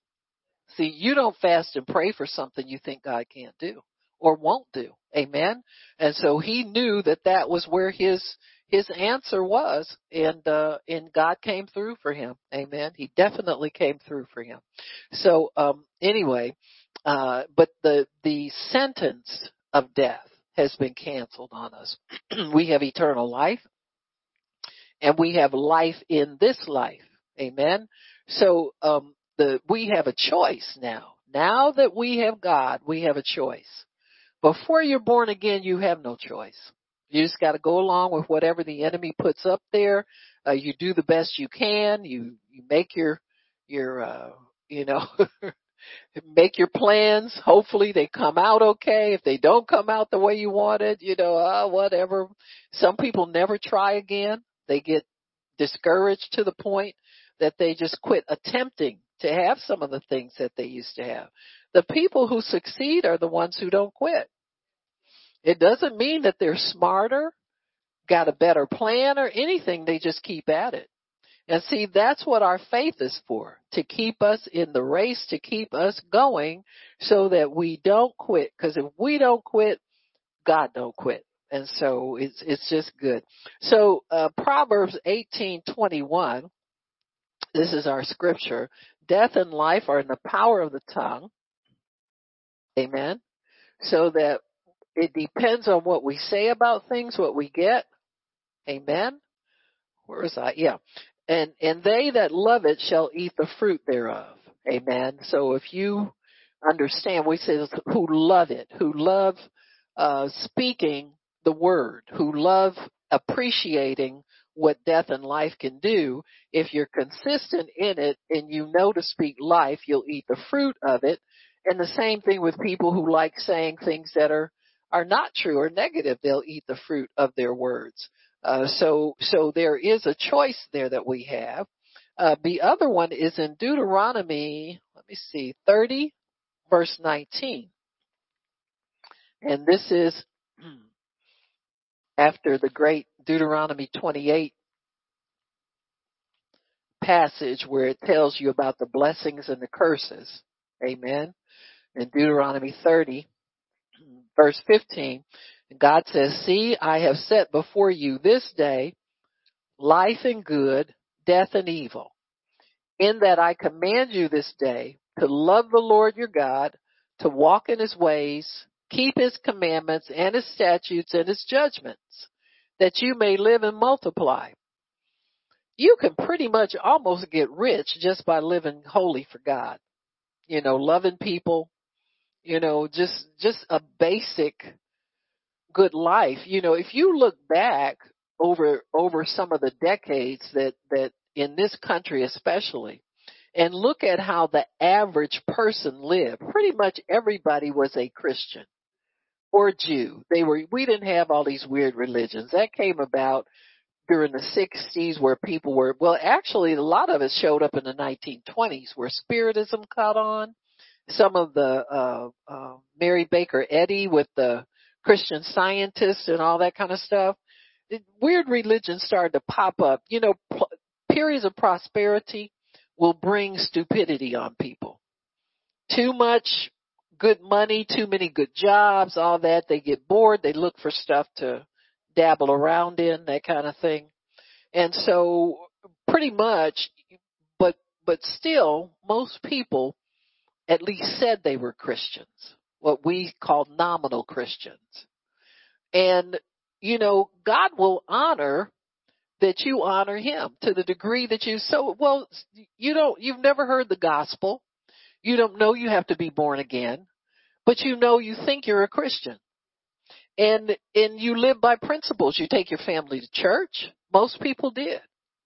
See, you don't fast and pray for something you think God can't do or won't do. Amen. And so he knew that that was where his, his answer was and, uh, and God came through for him. Amen. He definitely came through for him. So, um, anyway, uh, but the, the sentence of death has been canceled on us. we have eternal life and we have life in this life. Amen. So, um, the, we have a choice now. Now that we have God, we have a choice. Before you're born again, you have no choice. You just got to go along with whatever the enemy puts up there. Uh, you do the best you can. You you make your your uh, you know make your plans. Hopefully they come out okay. If they don't come out the way you wanted, you know, uh, whatever. Some people never try again. They get discouraged to the point that they just quit attempting to have some of the things that they used to have. The people who succeed are the ones who don't quit. It doesn't mean that they're smarter, got a better plan or anything. They just keep at it. And see, that's what our faith is for, to keep us in the race, to keep us going so that we don't quit. Cause if we don't quit, God don't quit and so it's it's just good. So uh, Proverbs eighteen twenty one This is our scripture. Death and life are in the power of the tongue. Amen. So that it depends on what we say about things, what we get. Amen. Where is that? Yeah. And, and they that love it shall eat the fruit thereof. Amen. So if you understand, we say who love it, who love, uh, speaking the word, who love appreciating what death and life can do. If you're consistent in it and you know to speak life, you'll eat the fruit of it. And the same thing with people who like saying things that are, are not true or negative. They'll eat the fruit of their words. Uh, so, so there is a choice there that we have. Uh, the other one is in Deuteronomy, let me see, 30 verse 19. And this is after the great Deuteronomy 28 passage where it tells you about the blessings and the curses. Amen. In Deuteronomy 30 verse 15, God says, see, I have set before you this day life and good, death and evil. In that I command you this day to love the Lord your God, to walk in his ways, keep his commandments and his statutes and his judgments, that you may live and multiply. You can pretty much almost get rich just by living holy for God. You know, loving people, you know, just, just a basic good life. You know, if you look back over, over some of the decades that, that in this country especially, and look at how the average person lived. Pretty much everybody was a Christian or Jew. They were, we didn't have all these weird religions. That came about during the 60s where people were, well actually a lot of it showed up in the 1920s where Spiritism caught on. Some of the, uh, uh, Mary Baker Eddy with the Christian scientists and all that kind of stuff. Weird religions started to pop up. You know, periods of prosperity will bring stupidity on people. Too much good money, too many good jobs, all that. They get bored. They look for stuff to dabble around in, that kind of thing. And so pretty much, but, but still, most people at least said they were Christians, what we call nominal Christians. And, you know, God will honor that you honor him to the degree that you so well you don't you've never heard the gospel. You don't know you have to be born again but you know you think you're a christian. And and you live by principles. You take your family to church. Most people did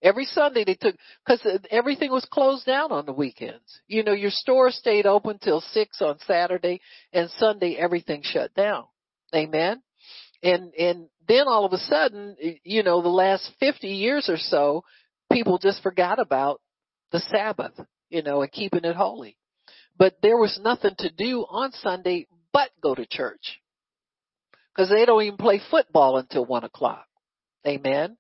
every sunday they took because everything was closed down on the weekends you know your store stayed open till six on saturday and sunday everything shut down amen and and then all of a sudden, you know, the last 50 years or so, people just forgot about the Sabbath, you know, and keeping it holy. But there was nothing to do on Sunday but go to church. Cause they don't even play football until one o'clock. Amen.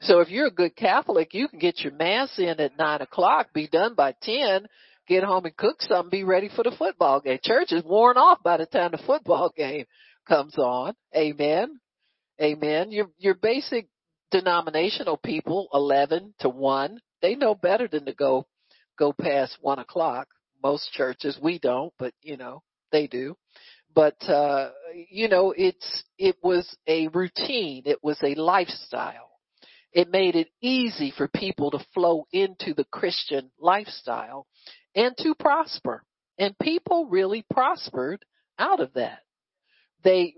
So if you're a good Catholic, you can get your mass in at nine o'clock, be done by ten, get home and cook something, be ready for the football game. Church is worn off by the time the football game comes on. Amen. Amen. Your, your basic denominational people, 11 to 1, they know better than to go, go past 1 o'clock. Most churches, we don't, but you know, they do. But, uh, you know, it's, it was a routine. It was a lifestyle. It made it easy for people to flow into the Christian lifestyle and to prosper. And people really prospered out of that. They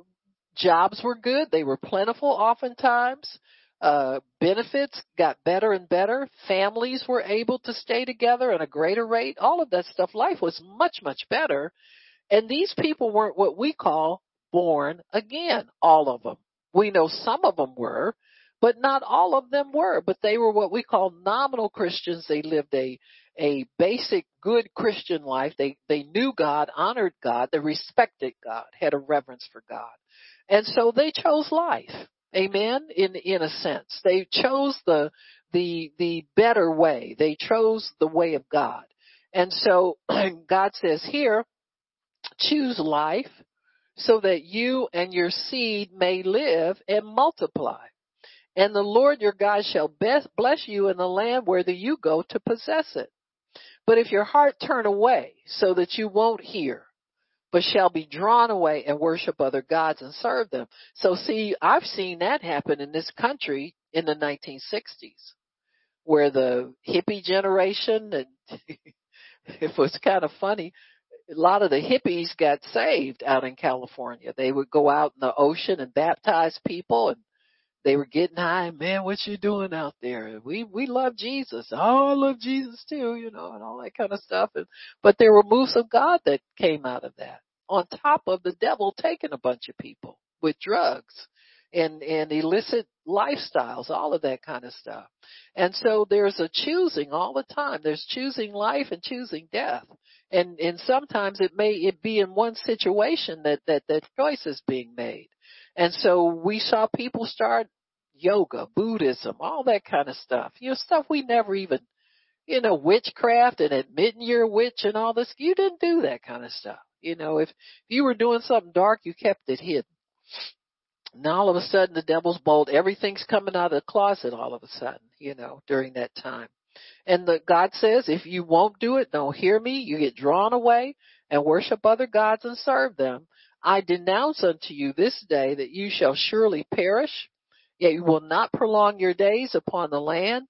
jobs were good. They were plentiful oftentimes. Uh, benefits got better and better. Families were able to stay together at a greater rate. All of that stuff. Life was much, much better. And these people weren't what we call born again. All of them. We know some of them were, but not all of them were. But they were what we call nominal Christians. They lived a a basic good Christian life. They they knew God, honored God, they respected God, had a reverence for God. And so they chose life. Amen. In, in a sense, they chose the, the, the better way. They chose the way of God. And so God says here, choose life so that you and your seed may live and multiply. And the Lord your God shall bless you in the land whether you go to possess it. But if your heart turn away so that you won't hear, but shall be drawn away and worship other gods and serve them. So see, I've seen that happen in this country in the 1960s where the hippie generation and it was kind of funny. A lot of the hippies got saved out in California. They would go out in the ocean and baptize people and they were getting high. Man, what you doing out there? We we love Jesus. Oh, I love Jesus too, you know, and all that kind of stuff. And but there were moves of God that came out of that. On top of the devil taking a bunch of people with drugs and and illicit lifestyles, all of that kind of stuff. And so there's a choosing all the time. There's choosing life and choosing death. And and sometimes it may it be in one situation that that that choice is being made. And so we saw people start yoga, Buddhism, all that kind of stuff. You know, stuff we never even, you know, witchcraft and admitting you're a witch and all this. You didn't do that kind of stuff. You know, if you were doing something dark, you kept it hidden. Now all of a sudden the devil's bold. Everything's coming out of the closet all of a sudden, you know, during that time. And the God says, if you won't do it, don't hear me, you get drawn away and worship other gods and serve them. I denounce unto you this day that you shall surely perish you will not prolong your days upon the land,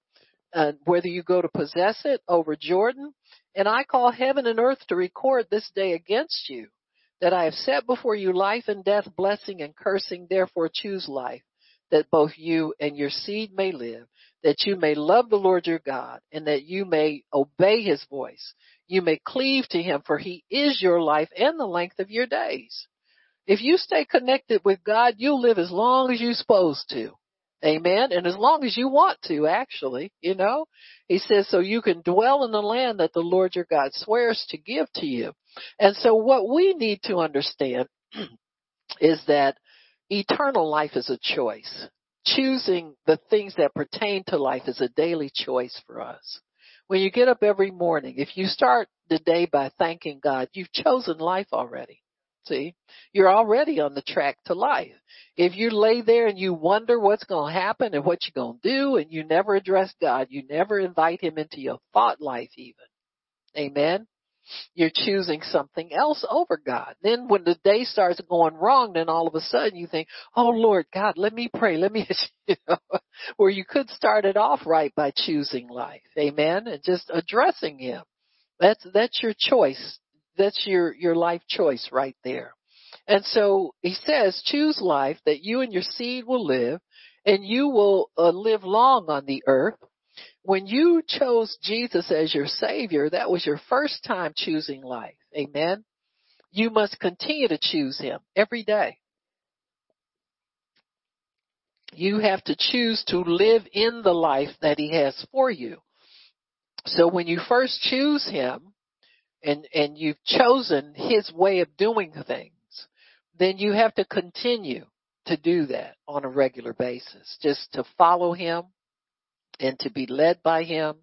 uh, whether you go to possess it over Jordan. And I call heaven and earth to record this day against you, that I have set before you life and death, blessing and cursing. Therefore choose life, that both you and your seed may live, that you may love the Lord your God, and that you may obey his voice. You may cleave to him, for he is your life and the length of your days. If you stay connected with God, you'll live as long as you're supposed to. Amen. And as long as you want to, actually, you know, he says, so you can dwell in the land that the Lord your God swears to give to you. And so what we need to understand is that eternal life is a choice. Choosing the things that pertain to life is a daily choice for us. When you get up every morning, if you start the day by thanking God, you've chosen life already. See, you're already on the track to life. If you lay there and you wonder what's going to happen and what you're going to do and you never address God, you never invite him into your thought life even. Amen. You're choosing something else over God. Then when the day starts going wrong, then all of a sudden you think, oh Lord God, let me pray. Let me, you know, where you could start it off right by choosing life. Amen. And just addressing him. That's, that's your choice that's your, your life choice right there. And so he says, choose life that you and your seed will live and you will uh, live long on the earth. When you chose Jesus as your savior, that was your first time choosing life. Amen. You must continue to choose him every day. You have to choose to live in the life that he has for you. So when you first choose him, and and you've chosen his way of doing things, then you have to continue to do that on a regular basis. Just to follow him and to be led by him,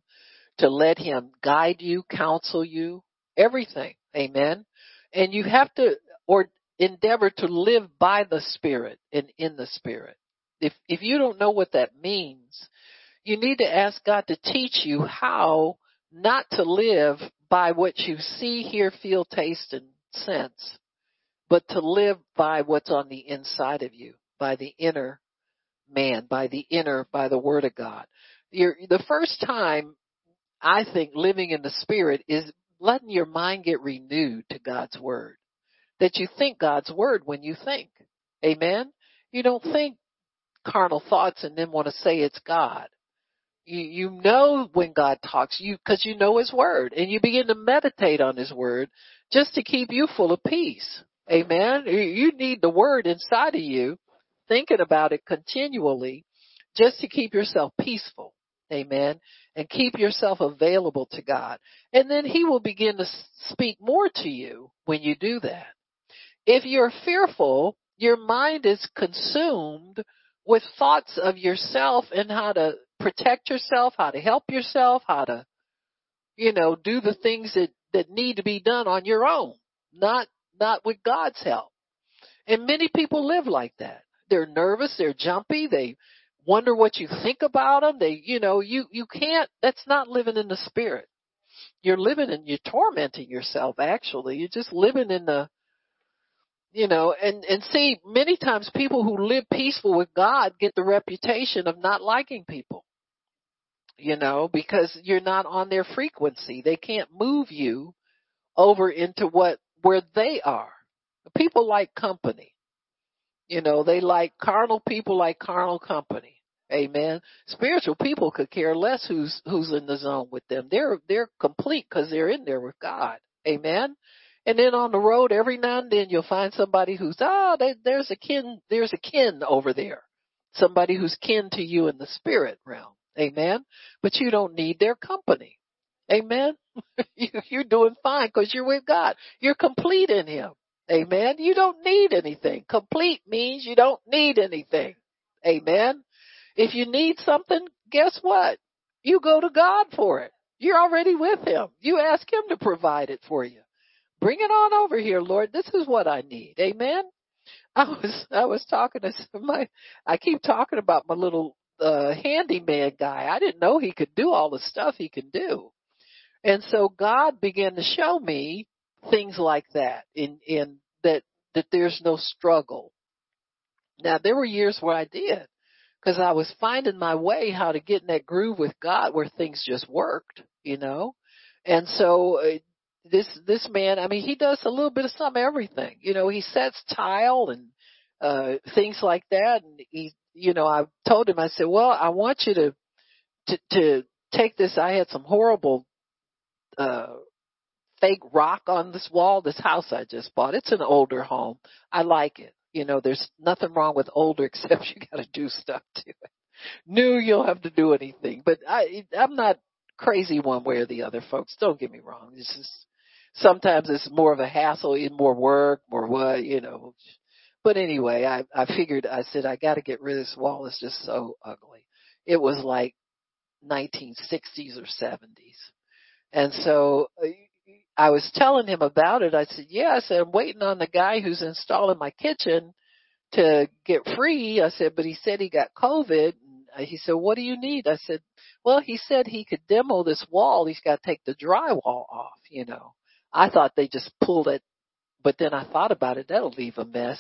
to let him guide you, counsel you, everything. Amen. And you have to or endeavor to live by the spirit and in the spirit. If if you don't know what that means, you need to ask God to teach you how not to live by what you see, hear, feel, taste, and sense, but to live by what's on the inside of you, by the inner man, by the inner, by the Word of God. You're, the first time I think living in the Spirit is letting your mind get renewed to God's Word. That you think God's Word when you think. Amen? You don't think carnal thoughts and then want to say it's God. You, you know when God talks, you, cause you know His Word and you begin to meditate on His Word just to keep you full of peace. Amen. You need the Word inside of you, thinking about it continually just to keep yourself peaceful. Amen. And keep yourself available to God. And then He will begin to speak more to you when you do that. If you're fearful, your mind is consumed with thoughts of yourself and how to protect yourself, how to help yourself, how to, you know, do the things that, that need to be done on your own, not, not with God's help. And many people live like that. They're nervous, they're jumpy, they wonder what you think about them. They, you know, you, you can't, that's not living in the spirit. You're living in, you're tormenting yourself actually. You're just living in the, you know, and, and see, many times people who live peaceful with God get the reputation of not liking people. You know, because you're not on their frequency. They can't move you over into what, where they are. People like company. You know, they like carnal people like carnal company. Amen. Spiritual people could care less who's who's in the zone with them. They're they're complete because they're in there with God. Amen. And then on the road, every now and then you'll find somebody who's ah, oh, there's a kin, there's a kin over there, somebody who's kin to you in the spirit realm. Amen. But you don't need their company. Amen. you're doing fine because you're with God. You're complete in Him. Amen. You don't need anything. Complete means you don't need anything. Amen. If you need something, guess what? You go to God for it. You're already with Him. You ask Him to provide it for you. Bring it on over here, Lord. This is what I need. Amen. I was I was talking to my I keep talking about my little uh handyman guy. I didn't know he could do all the stuff he can do. And so God began to show me things like that in in that that there's no struggle. Now there were years where I did because I was finding my way how to get in that groove with God where things just worked, you know. And so uh, this this man, I mean, he does a little bit of some everything. You know, he sets tile and uh things like that and he you know, I told him I said, "Well, I want you to to to take this I had some horrible uh fake rock on this wall, this house I just bought. It's an older home. I like it. You know, there's nothing wrong with older except you gotta do stuff to it. New, you'll have to do anything. But I, I'm not crazy one way or the other, folks. Don't get me wrong. This is, sometimes it's more of a hassle, more work, more what, you know. But anyway, I, I figured, I said, I gotta get rid of this wall. It's just so ugly. It was like 1960s or 70s. And so uh, I was telling him about it. I said, yeah, I said, I'm waiting on the guy who's installing my kitchen to get free. I said, but he said he got COVID. And he said, what do you need? I said, well, he said he could demo this wall. He's got to take the drywall off, you know. I thought they just pulled it, but then I thought about it. That'll leave a mess.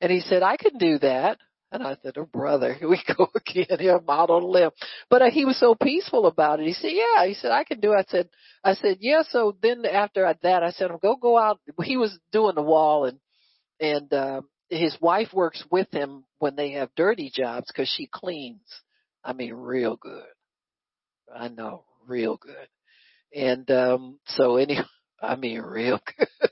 And he said, I can do that. And I said, oh brother, here we go again. Here a limb. But uh, he was so peaceful about it. He said, yeah. He said, I can do it. I said, I said, yeah. So then after that, I said, go, go out. He was doing the wall and, and, um, his wife works with him when they have dirty jobs because she cleans. I mean, real good. I know, real good. And, um, so anyway, I mean, real good.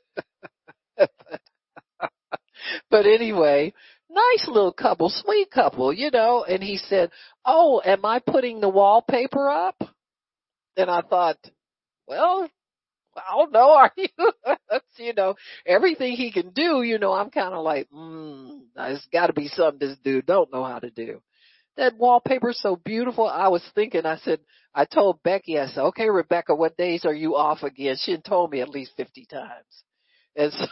But anyway, nice little couple, sweet couple, you know, and he said, Oh, am I putting the wallpaper up? And I thought, well, I don't know, are you? you know, everything he can do, you know, I'm kind of like, mm, there's got to be something this dude don't know how to do. That wallpaper's so beautiful. I was thinking, I said, I told Becky, I said, okay, Rebecca, what days are you off again? She had told me at least 50 times. And so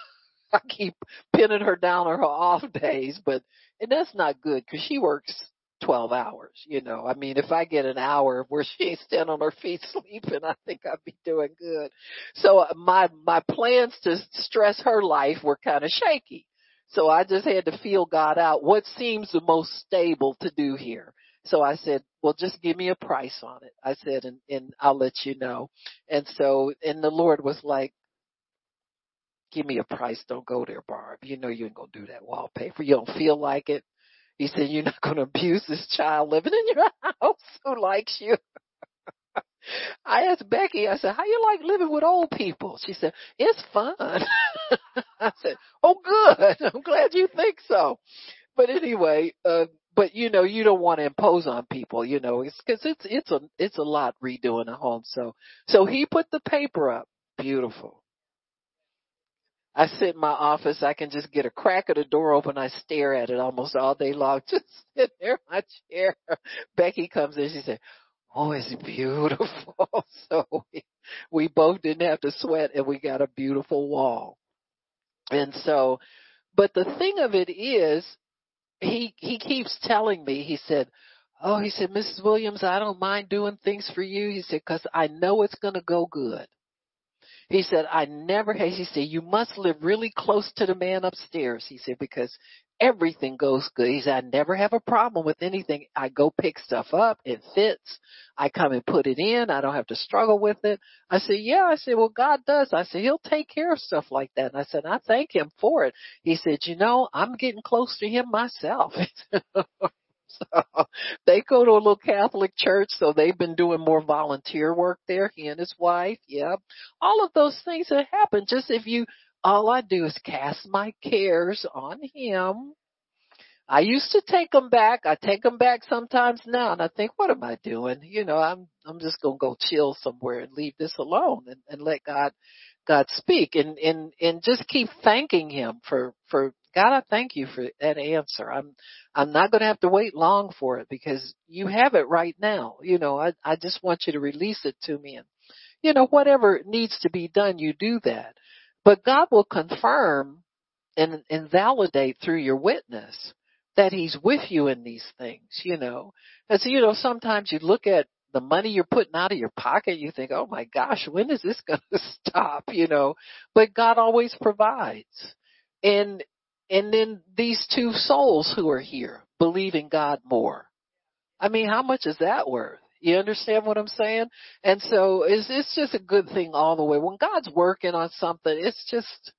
I keep pinning her down on her off days, but, and that's not good because she works 12 hours, you know. I mean, if I get an hour where she ain't standing on her feet sleeping, I think I'd be doing good. So uh, my, my plans to stress her life were kind of shaky. So I just had to feel God out. What seems the most stable to do here? So I said, well, just give me a price on it. I said, and, and I'll let you know. And so, and the Lord was like, give me a price. Don't go there, Barb. You know you ain't gonna do that wallpaper. You don't feel like it. He said, you're not gonna abuse this child living in your house who likes you. I asked Becky, I said, how you like living with old people? She said, it's fun. I said, oh good. I'm glad you think so. But anyway, uh, but you know, you don't want to impose on people, you know, it's cause it's, it's a, it's a lot redoing a home. So, so he put the paper up. Beautiful. I sit in my office, I can just get a crack of the door open, I stare at it almost all day long, just sit there in my chair. Becky comes in, she said, Oh, it's beautiful. so we, we both didn't have to sweat and we got a beautiful wall. And so, but the thing of it is, he, he keeps telling me, he said, Oh, he said, Mrs. Williams, I don't mind doing things for you. He said, cause I know it's going to go good. He said, I never, he said, you must live really close to the man upstairs. He said, because everything goes good. He said, I never have a problem with anything. I go pick stuff up. It fits. I come and put it in. I don't have to struggle with it. I said, yeah. I said, well, God does. I said, he'll take care of stuff like that. And I said, I thank him for it. He said, you know, I'm getting close to him myself. So they go to a little Catholic church, so they've been doing more volunteer work there. He and his wife, yeah. All of those things that happen just if you all I do is cast my cares on him. I used to take them back. I take them back sometimes now and I think, what am I doing? You know, I'm, I'm just going to go chill somewhere and leave this alone and, and let God, God speak and, and, and just keep thanking him for, for God, I thank you for that answer. I'm, I'm not going to have to wait long for it because you have it right now. You know, I, I just want you to release it to me and, you know, whatever needs to be done, you do that. But God will confirm and, and validate through your witness that he's with you in these things, you know. And so, you know, sometimes you look at the money you're putting out of your pocket, you think, oh my gosh, when is this going to stop, you know? But God always provides. And and then these two souls who are here believing God more. I mean, how much is that worth? You understand what I'm saying? And so it's it's just a good thing all the way. When God's working on something, it's just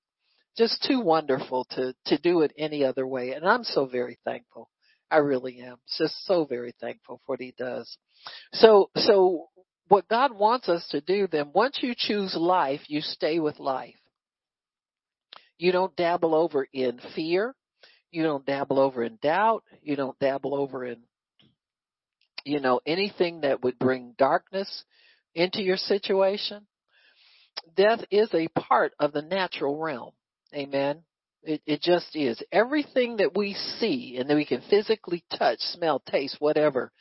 just too wonderful to to do it any other way. And I'm so very thankful. I really am. Just so very thankful for what he does. So so what God wants us to do then once you choose life, you stay with life. You don't dabble over in fear. You don't dabble over in doubt. You don't dabble over in, you know, anything that would bring darkness into your situation. Death is a part of the natural realm. Amen. It, it just is. Everything that we see and that we can physically touch, smell, taste, whatever,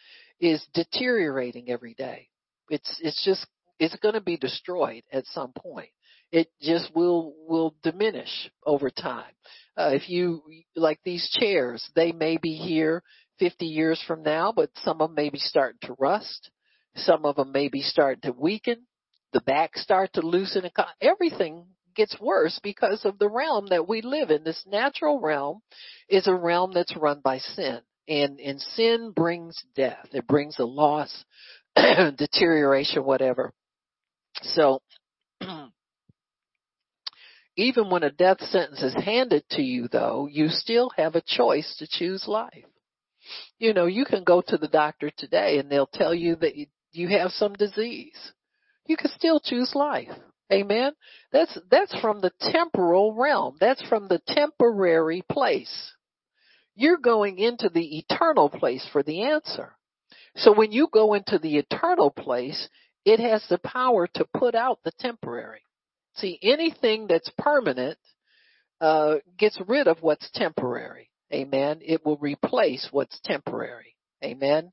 is deteriorating every day. It's, it's just, it's going to be destroyed at some point it just will will diminish over time. Uh, if you like these chairs, they may be here 50 years from now, but some of them may be starting to rust. Some of them may be starting to weaken. The back start to loosen. Everything gets worse because of the realm that we live in. This natural realm is a realm that's run by sin. And, and sin brings death. It brings a loss, deterioration, whatever. So even when a death sentence is handed to you though, you still have a choice to choose life. You know, you can go to the doctor today and they'll tell you that you have some disease. You can still choose life. Amen. That's, that's from the temporal realm. That's from the temporary place. You're going into the eternal place for the answer. So when you go into the eternal place, it has the power to put out the temporary. See, anything that's permanent uh, gets rid of what's temporary. Amen. It will replace what's temporary. Amen.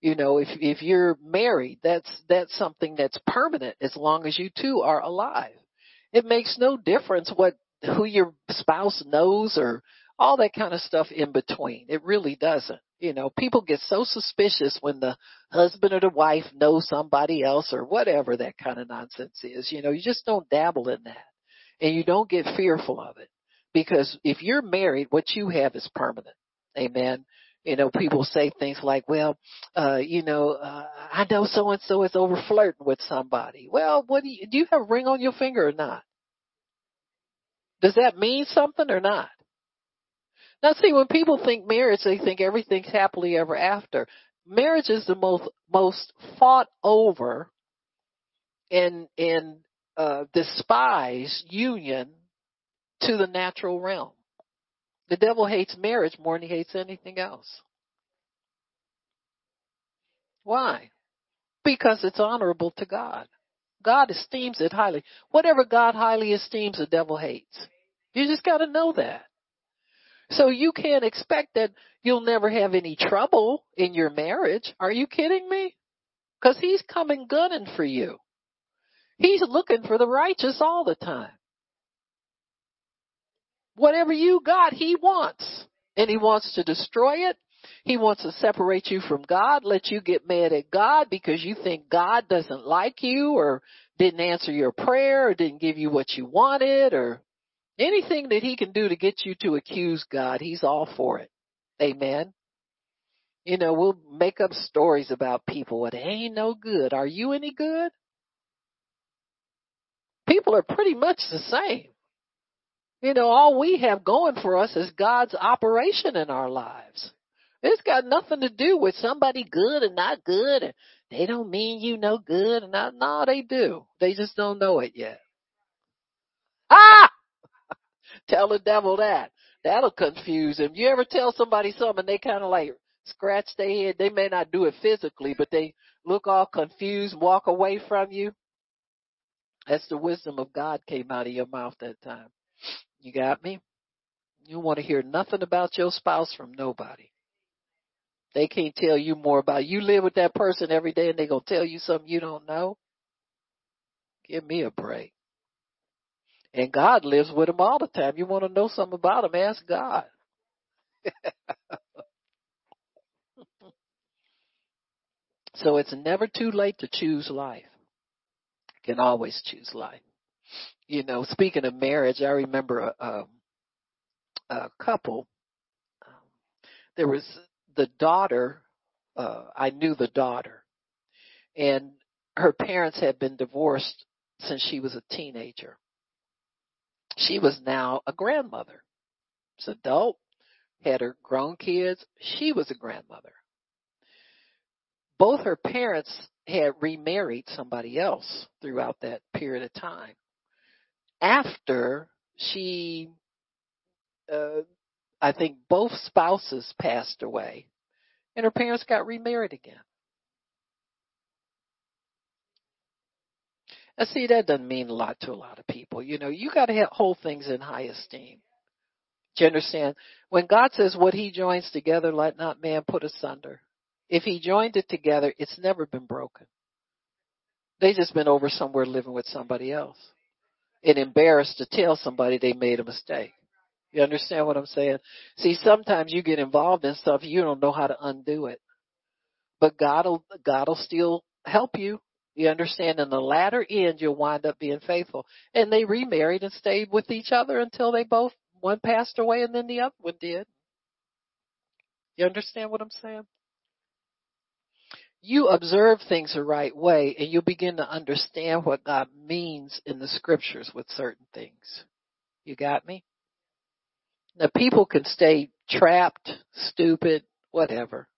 You know, if if you're married, that's that's something that's permanent as long as you two are alive. It makes no difference what who your spouse knows or all that kind of stuff in between. It really doesn't. You know, people get so suspicious when the husband or the wife knows somebody else or whatever that kind of nonsense is. You know, you just don't dabble in that and you don't get fearful of it because if you're married, what you have is permanent. Amen. You know, people say things like, well, uh, you know, uh, I know so and so is over flirting with somebody. Well, what do you, do you have a ring on your finger or not? Does that mean something or not? Now see, when people think marriage, they think everything's happily ever after. Marriage is the most, most fought over and, and, uh, despised union to the natural realm. The devil hates marriage more than he hates anything else. Why? Because it's honorable to God. God esteems it highly. Whatever God highly esteems, the devil hates. You just gotta know that. So you can't expect that you'll never have any trouble in your marriage. Are you kidding me? Cause he's coming gunning for you. He's looking for the righteous all the time. Whatever you got, he wants. And he wants to destroy it. He wants to separate you from God, let you get mad at God because you think God doesn't like you or didn't answer your prayer or didn't give you what you wanted or anything that he can do to get you to accuse God. He's all for it. Amen. You know, we'll make up stories about people. It ain't no good. Are you any good? People are pretty much the same. You know, all we have going for us is God's operation in our lives. It's got nothing to do with somebody good and not good. They don't mean you no good and not, no, they do. They just don't know it yet. Ah! tell the devil that. That'll confuse him. You ever tell somebody something and they kind of like scratch their head? They may not do it physically, but they look all confused, walk away from you. That's the wisdom of God came out of your mouth that time. You got me? You want to hear nothing about your spouse from nobody. They can't tell you more about you live with that person every day and they're gonna tell you something you don't know. Give me a break. And God lives with them all the time. You want to know something about him, ask God. so it's never too late to choose life. You can always choose life. You know, speaking of marriage, I remember a, a, a couple. Um, there was the daughter. Uh, I knew the daughter, and her parents had been divorced since she was a teenager she was now a grandmother. She's adult, had her grown kids. She was a grandmother. Both her parents had remarried somebody else throughout that period of time. After she, uh, I think both spouses passed away and her parents got remarried again. And see, that doesn't mean a lot to a lot of people. You know, you got to hold things in high esteem. Do you understand? When God says what he joins together, let not man put asunder. If he joined it together, it's never been broken. They just been over somewhere living with somebody else and embarrassed to tell somebody they made a mistake. You understand what I'm saying? See, sometimes you get involved in stuff you don't know how to undo it. But God'll God'll still help you you understand? In the latter end, you'll wind up being faithful. And they remarried and stayed with each other until they both, one passed away and then the other one did. You understand what I'm saying? You observe things the right way and you'll begin to understand what God means in the scriptures with certain things. You got me? Now people can stay trapped, stupid, whatever.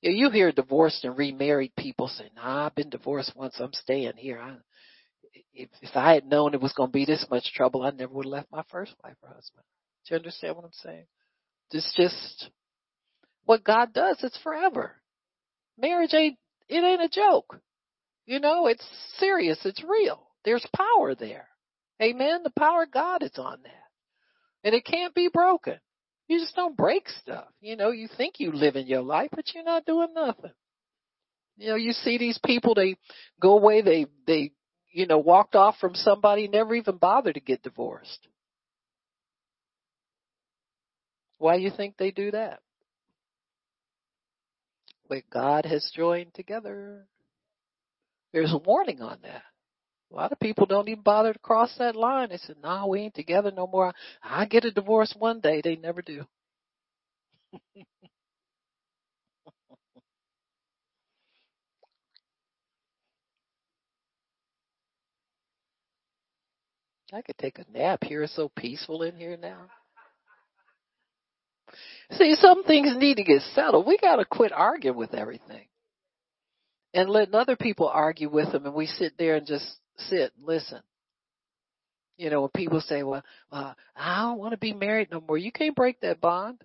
You, hear divorced and remarried people say, "Nah, I've been divorced once. I'm staying here." I, if if I had known it was going to be this much trouble, I never would have left my first wife or husband. Do you understand what I'm saying? It's just what God does. It's forever. Marriage ain't it ain't a joke. You know, it's serious. It's real. There's power there. Amen. The power of God is on that. And it can't be broken. You just don't break stuff. You know, you think you live in your life, but you're not doing nothing. You know, you see these people, they go away, they, they, you know, walked off from somebody, never even bothered to get divorced. Why do you think they do that? God has joined together. There's a warning on that. A lot of people don't even bother to cross that line. They say, nah, we ain't together no more. I get a divorce one day." They never do. I could take a nap here. It's so peaceful in here now. See, some things need to get settled. We got to quit arguing with everything and letting other people argue with them, and we sit there and just sit and listen. You know, when people say, well, uh, I don't want to be married no more, you can't break that bond.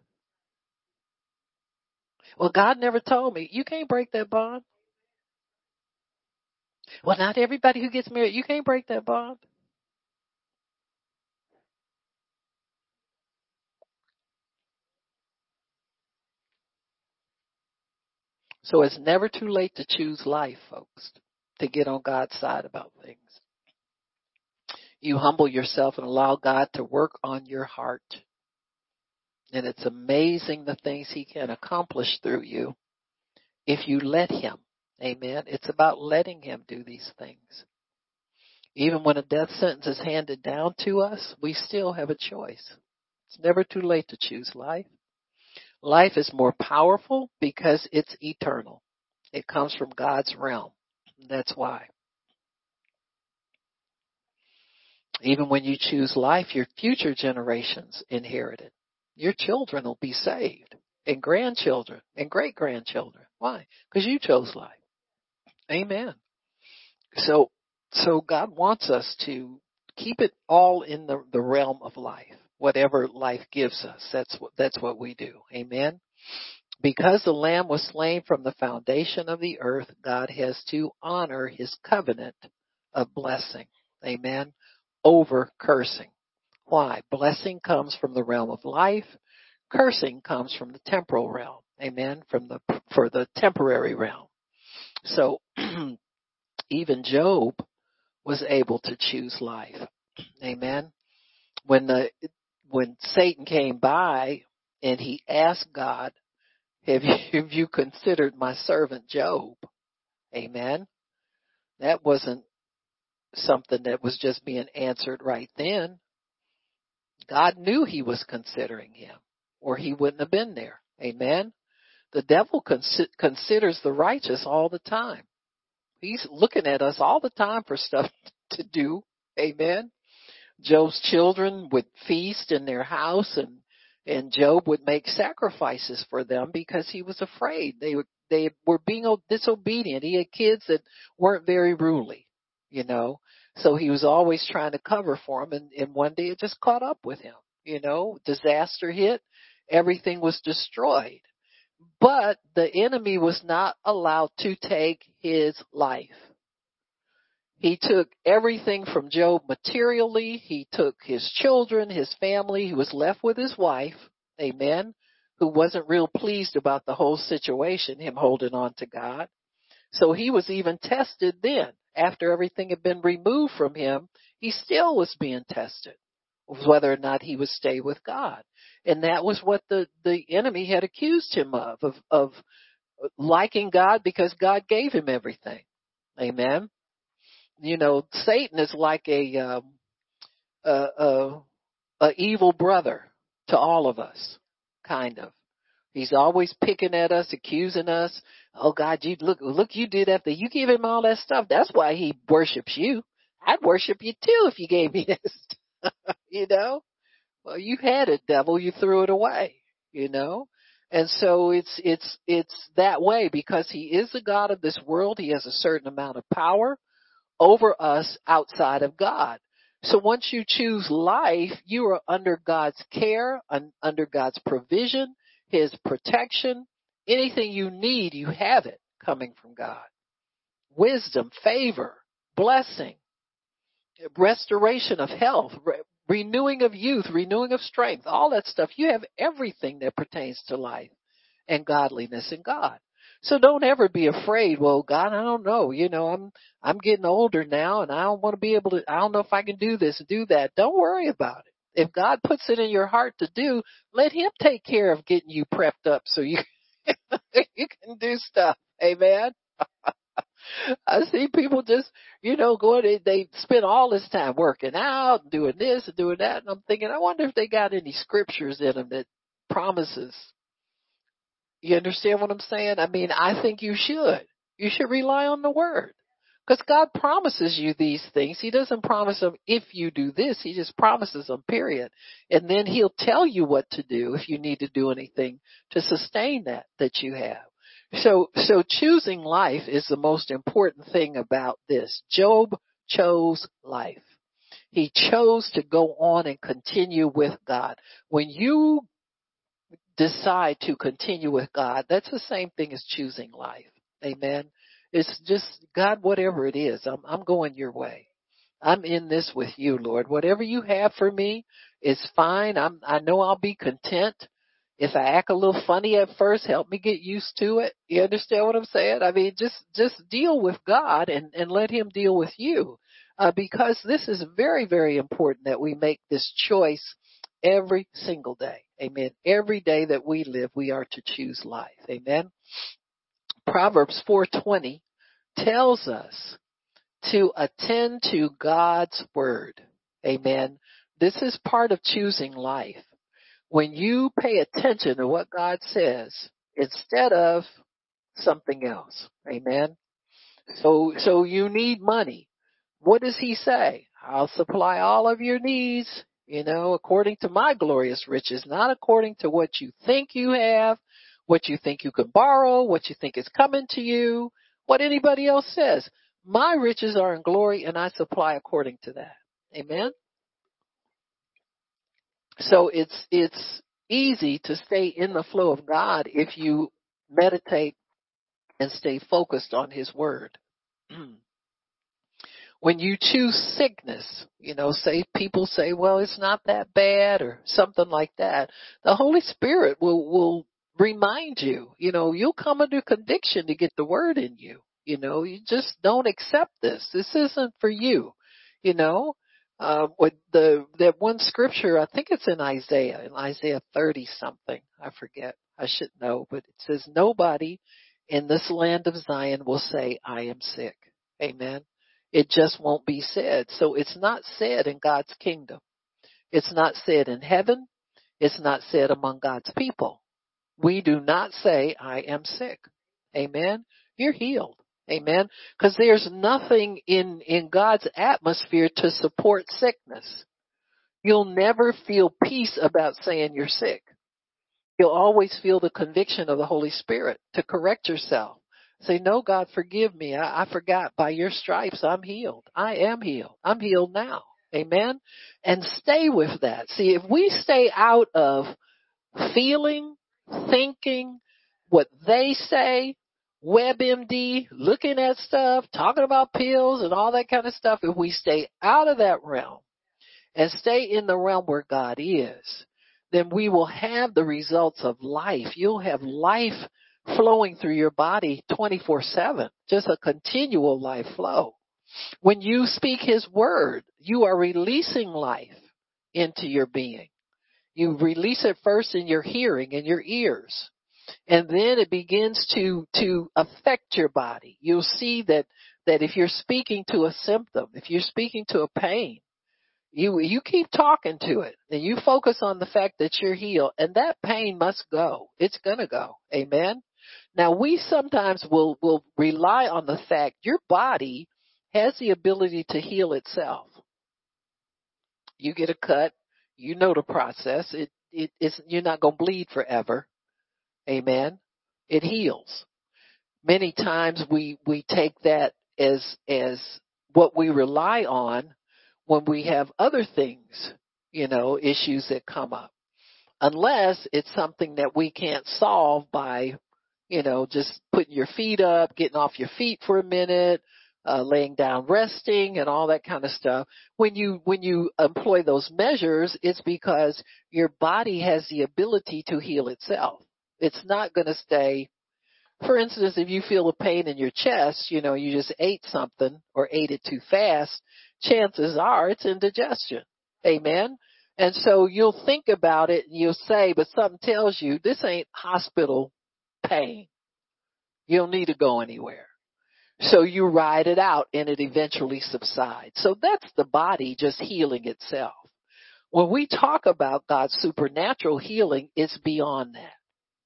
Well, God never told me. You can't break that bond. Well, not everybody who gets married, you can't break that bond. So it's never too late to choose life, folks, to get on God's side about things. You humble yourself and allow God to work on your heart. And it's amazing the things he can accomplish through you if you let him. Amen. It's about letting him do these things. Even when a death sentence is handed down to us, we still have a choice. It's never too late to choose life. Life is more powerful because it's eternal. It comes from God's realm. That's why. Even when you choose life, your future generations inherit it. Your children will be saved and grandchildren and great grandchildren. Why? Because you chose life. Amen. So, so God wants us to keep it all in the, the realm of life. Whatever life gives us, that's what, that's what we do. Amen. Because the Lamb was slain from the foundation of the earth, God has to honor his covenant of blessing. Amen. Over cursing. Why? Blessing comes from the realm of life. Cursing comes from the temporal realm. Amen. From the, for the temporary realm. So, even Job was able to choose life. Amen. When the, when Satan came by and he asked God, have you, have you considered my servant Job? Amen. That wasn't something that was just being answered right then. God knew he was considering him or he wouldn't have been there. Amen. The devil cons- considers the righteous all the time. He's looking at us all the time for stuff to do. Amen. Job's children would feast in their house and and Job would make sacrifices for them because he was afraid. They were they were being disobedient. He had kids that weren't very ruly, you know. So he was always trying to cover for them and, and one day it just caught up with him. You know, disaster hit, everything was destroyed. But the enemy was not allowed to take his life. He took everything from Job materially. He took his children, his family. He was left with his wife, amen, who wasn't real pleased about the whole situation, him holding on to God. So he was even tested then. After everything had been removed from him, he still was being tested whether or not he would stay with God. And that was what the, the enemy had accused him of, of, of liking God because God gave him everything. Amen you know, Satan is like a, um, a, a, a evil brother to all of us, kind of. He's always picking at us, accusing us. Oh God, you look, look, you did after you give him all that stuff. That's why he worships you. I'd worship you too if you gave me this. you know? Well, you had it, devil. You threw it away. You know? And so it's, it's, it's that way because he is the God of this world. He has a certain amount of power over us outside of God. So once you choose life, you are under God's care, under God's provision, His protection. Anything you need, you have it coming from God. Wisdom, favor, blessing, restoration of health, re- renewing of youth, renewing of strength, all that stuff. You have everything that pertains to life and godliness in God. So don't ever be afraid. Well, God, I don't know. You know, I'm, I'm getting older now and I don't want to be able to, I don't know if I can do this, and do that. Don't worry about it. If God puts it in your heart to do, let Him take care of getting you prepped up so you, you can do stuff. Amen. I see people just, you know, going, they spend all this time working out, and doing this and doing that. And I'm thinking, I wonder if they got any scriptures in them that promises you understand what I'm saying? I mean, I think you should. You should rely on the word. Because God promises you these things. He doesn't promise them if you do this. He just promises them, period. And then He'll tell you what to do if you need to do anything to sustain that, that you have. So, so choosing life is the most important thing about this. Job chose life. He chose to go on and continue with God. When you decide to continue with God, that's the same thing as choosing life. Amen. It's just God, whatever it is, I'm, I'm going your way. I'm in this with you, Lord. Whatever you have for me is fine. I'm, I know I'll be content. If I act a little funny at first, help me get used to it. You understand what I'm saying? I mean, just, just deal with God and, and let Him deal with you. Uh, because this is very, very important that we make this choice Every single day. Amen. Every day that we live, we are to choose life. Amen. Proverbs 420 tells us to attend to God's word. Amen. This is part of choosing life. When you pay attention to what God says instead of something else. Amen. So, so you need money. What does he say? I'll supply all of your needs, you know, according to my glorious riches, not according to what you think you have, what you think you can borrow, what you think is coming to you, what anybody else says. My riches are in glory and I supply according to that. Amen. So it's, it's easy to stay in the flow of God if you meditate and stay focused on His Word. when you choose sickness, you know, say people say, well, it's not that bad or something like that. The Holy Spirit will, will remind you, you know, you'll come under conviction to get the word in you. You know, you just don't accept this. This isn't for you. You know, uh, with the, that one scripture, I think it's in Isaiah, in Isaiah 30 something. I forget. I should know, but it says nobody in this land of Zion will say, I am sick. Amen. It just won't be said. So it's not said in God's kingdom. It's not said in heaven. It's not said among God's people. We do not say, I am sick. Amen. You're healed. Amen. Because there's nothing in, in God's atmosphere to support sickness. You'll never feel peace about saying you're sick. You'll always feel the conviction of the Holy Spirit to correct yourself. Say, no, God, forgive me. I, I forgot by your stripes I'm healed. I am healed. I'm healed now. Amen. And stay with that. See, if we stay out of feeling, thinking, what they say, WebMD, looking at stuff, talking about pills and all that kind of stuff, if we stay out of that realm and stay in the realm where God is, then we will have the results of life. You'll have life flowing through your body 24-7, just a continual life flow. When you speak His word, you are releasing life into your being. You release it first in your hearing, in your ears and then it begins to to affect your body you'll see that that if you're speaking to a symptom if you're speaking to a pain you you keep talking to it and you focus on the fact that you're healed and that pain must go it's to go amen now we sometimes will will rely on the fact your body has the ability to heal itself you get a cut you know the process it it is you're not going to bleed forever Amen. It heals. Many times we, we take that as, as what we rely on when we have other things, you know, issues that come up. Unless it's something that we can't solve by, you know, just putting your feet up, getting off your feet for a minute, uh, laying down, resting, and all that kind of stuff. When you when you employ those measures, it's because your body has the ability to heal itself. It's not going to stay. For instance, if you feel a pain in your chest, you know, you just ate something or ate it too fast, chances are it's indigestion. Amen. And so you'll think about it and you'll say, but something tells you this ain't hospital pain. You don't need to go anywhere. So you ride it out and it eventually subsides. So that's the body just healing itself. When we talk about God's supernatural healing, it's beyond that.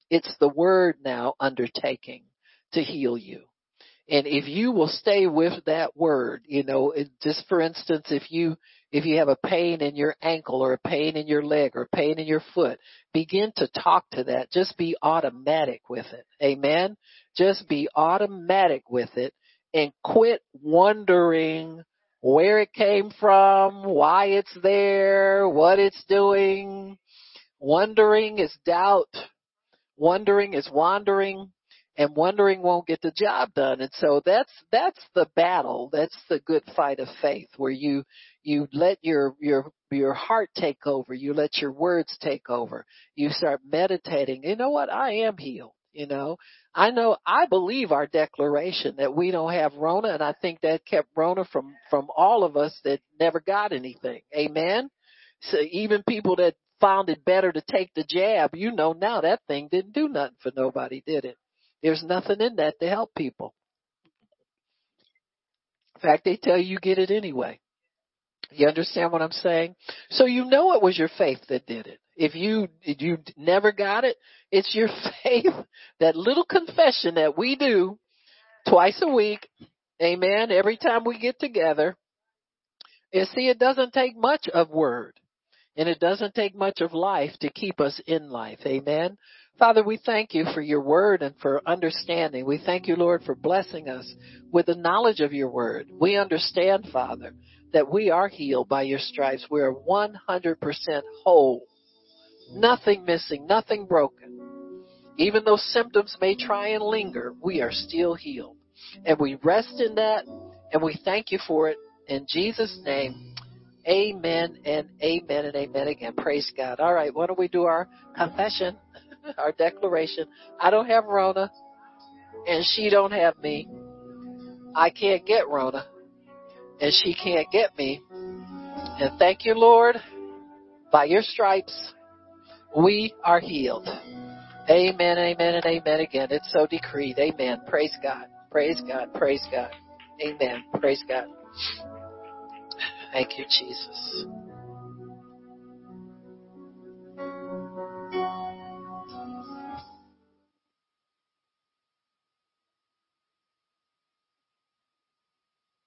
It's the word now undertaking to heal you. And if you will stay with that word, you know, just for instance, if you, if you have a pain in your ankle or a pain in your leg or a pain in your foot, begin to talk to that. Just be automatic with it. Amen. Just be automatic with it and quit wondering where it came from, why it's there, what it's doing. Wondering is doubt. Wondering is wandering and wondering won't get the job done. And so that's, that's the battle. That's the good fight of faith where you, you let your, your, your heart take over. You let your words take over. You start meditating. You know what? I am healed. You know, I know, I believe our declaration that we don't have Rona and I think that kept Rona from, from all of us that never got anything. Amen. So even people that found it better to take the jab, you know now that thing didn't do nothing for nobody, did it? There's nothing in that to help people. In fact, they tell you get it anyway. You understand what I'm saying? So you know it was your faith that did it. If you if you never got it, it's your faith. That little confession that we do twice a week, amen, every time we get together. And see, it doesn't take much of word. And it doesn't take much of life to keep us in life. Amen. Father, we thank you for your word and for understanding. We thank you, Lord, for blessing us with the knowledge of your word. We understand, Father, that we are healed by your stripes. We are 100% whole. Nothing missing, nothing broken. Even though symptoms may try and linger, we are still healed. And we rest in that and we thank you for it. In Jesus' name, amen and amen and amen again. Praise God. All right, why don't we do our confession, our declaration? I don't have Rona and she don't have me. I can't get Rona and she can't get me. And thank you, Lord, by your stripes, we are healed. Amen, amen, and amen again. It's so decreed. Amen. Praise God. Praise God. Praise God. Amen. Praise God. Thank you, Jesus.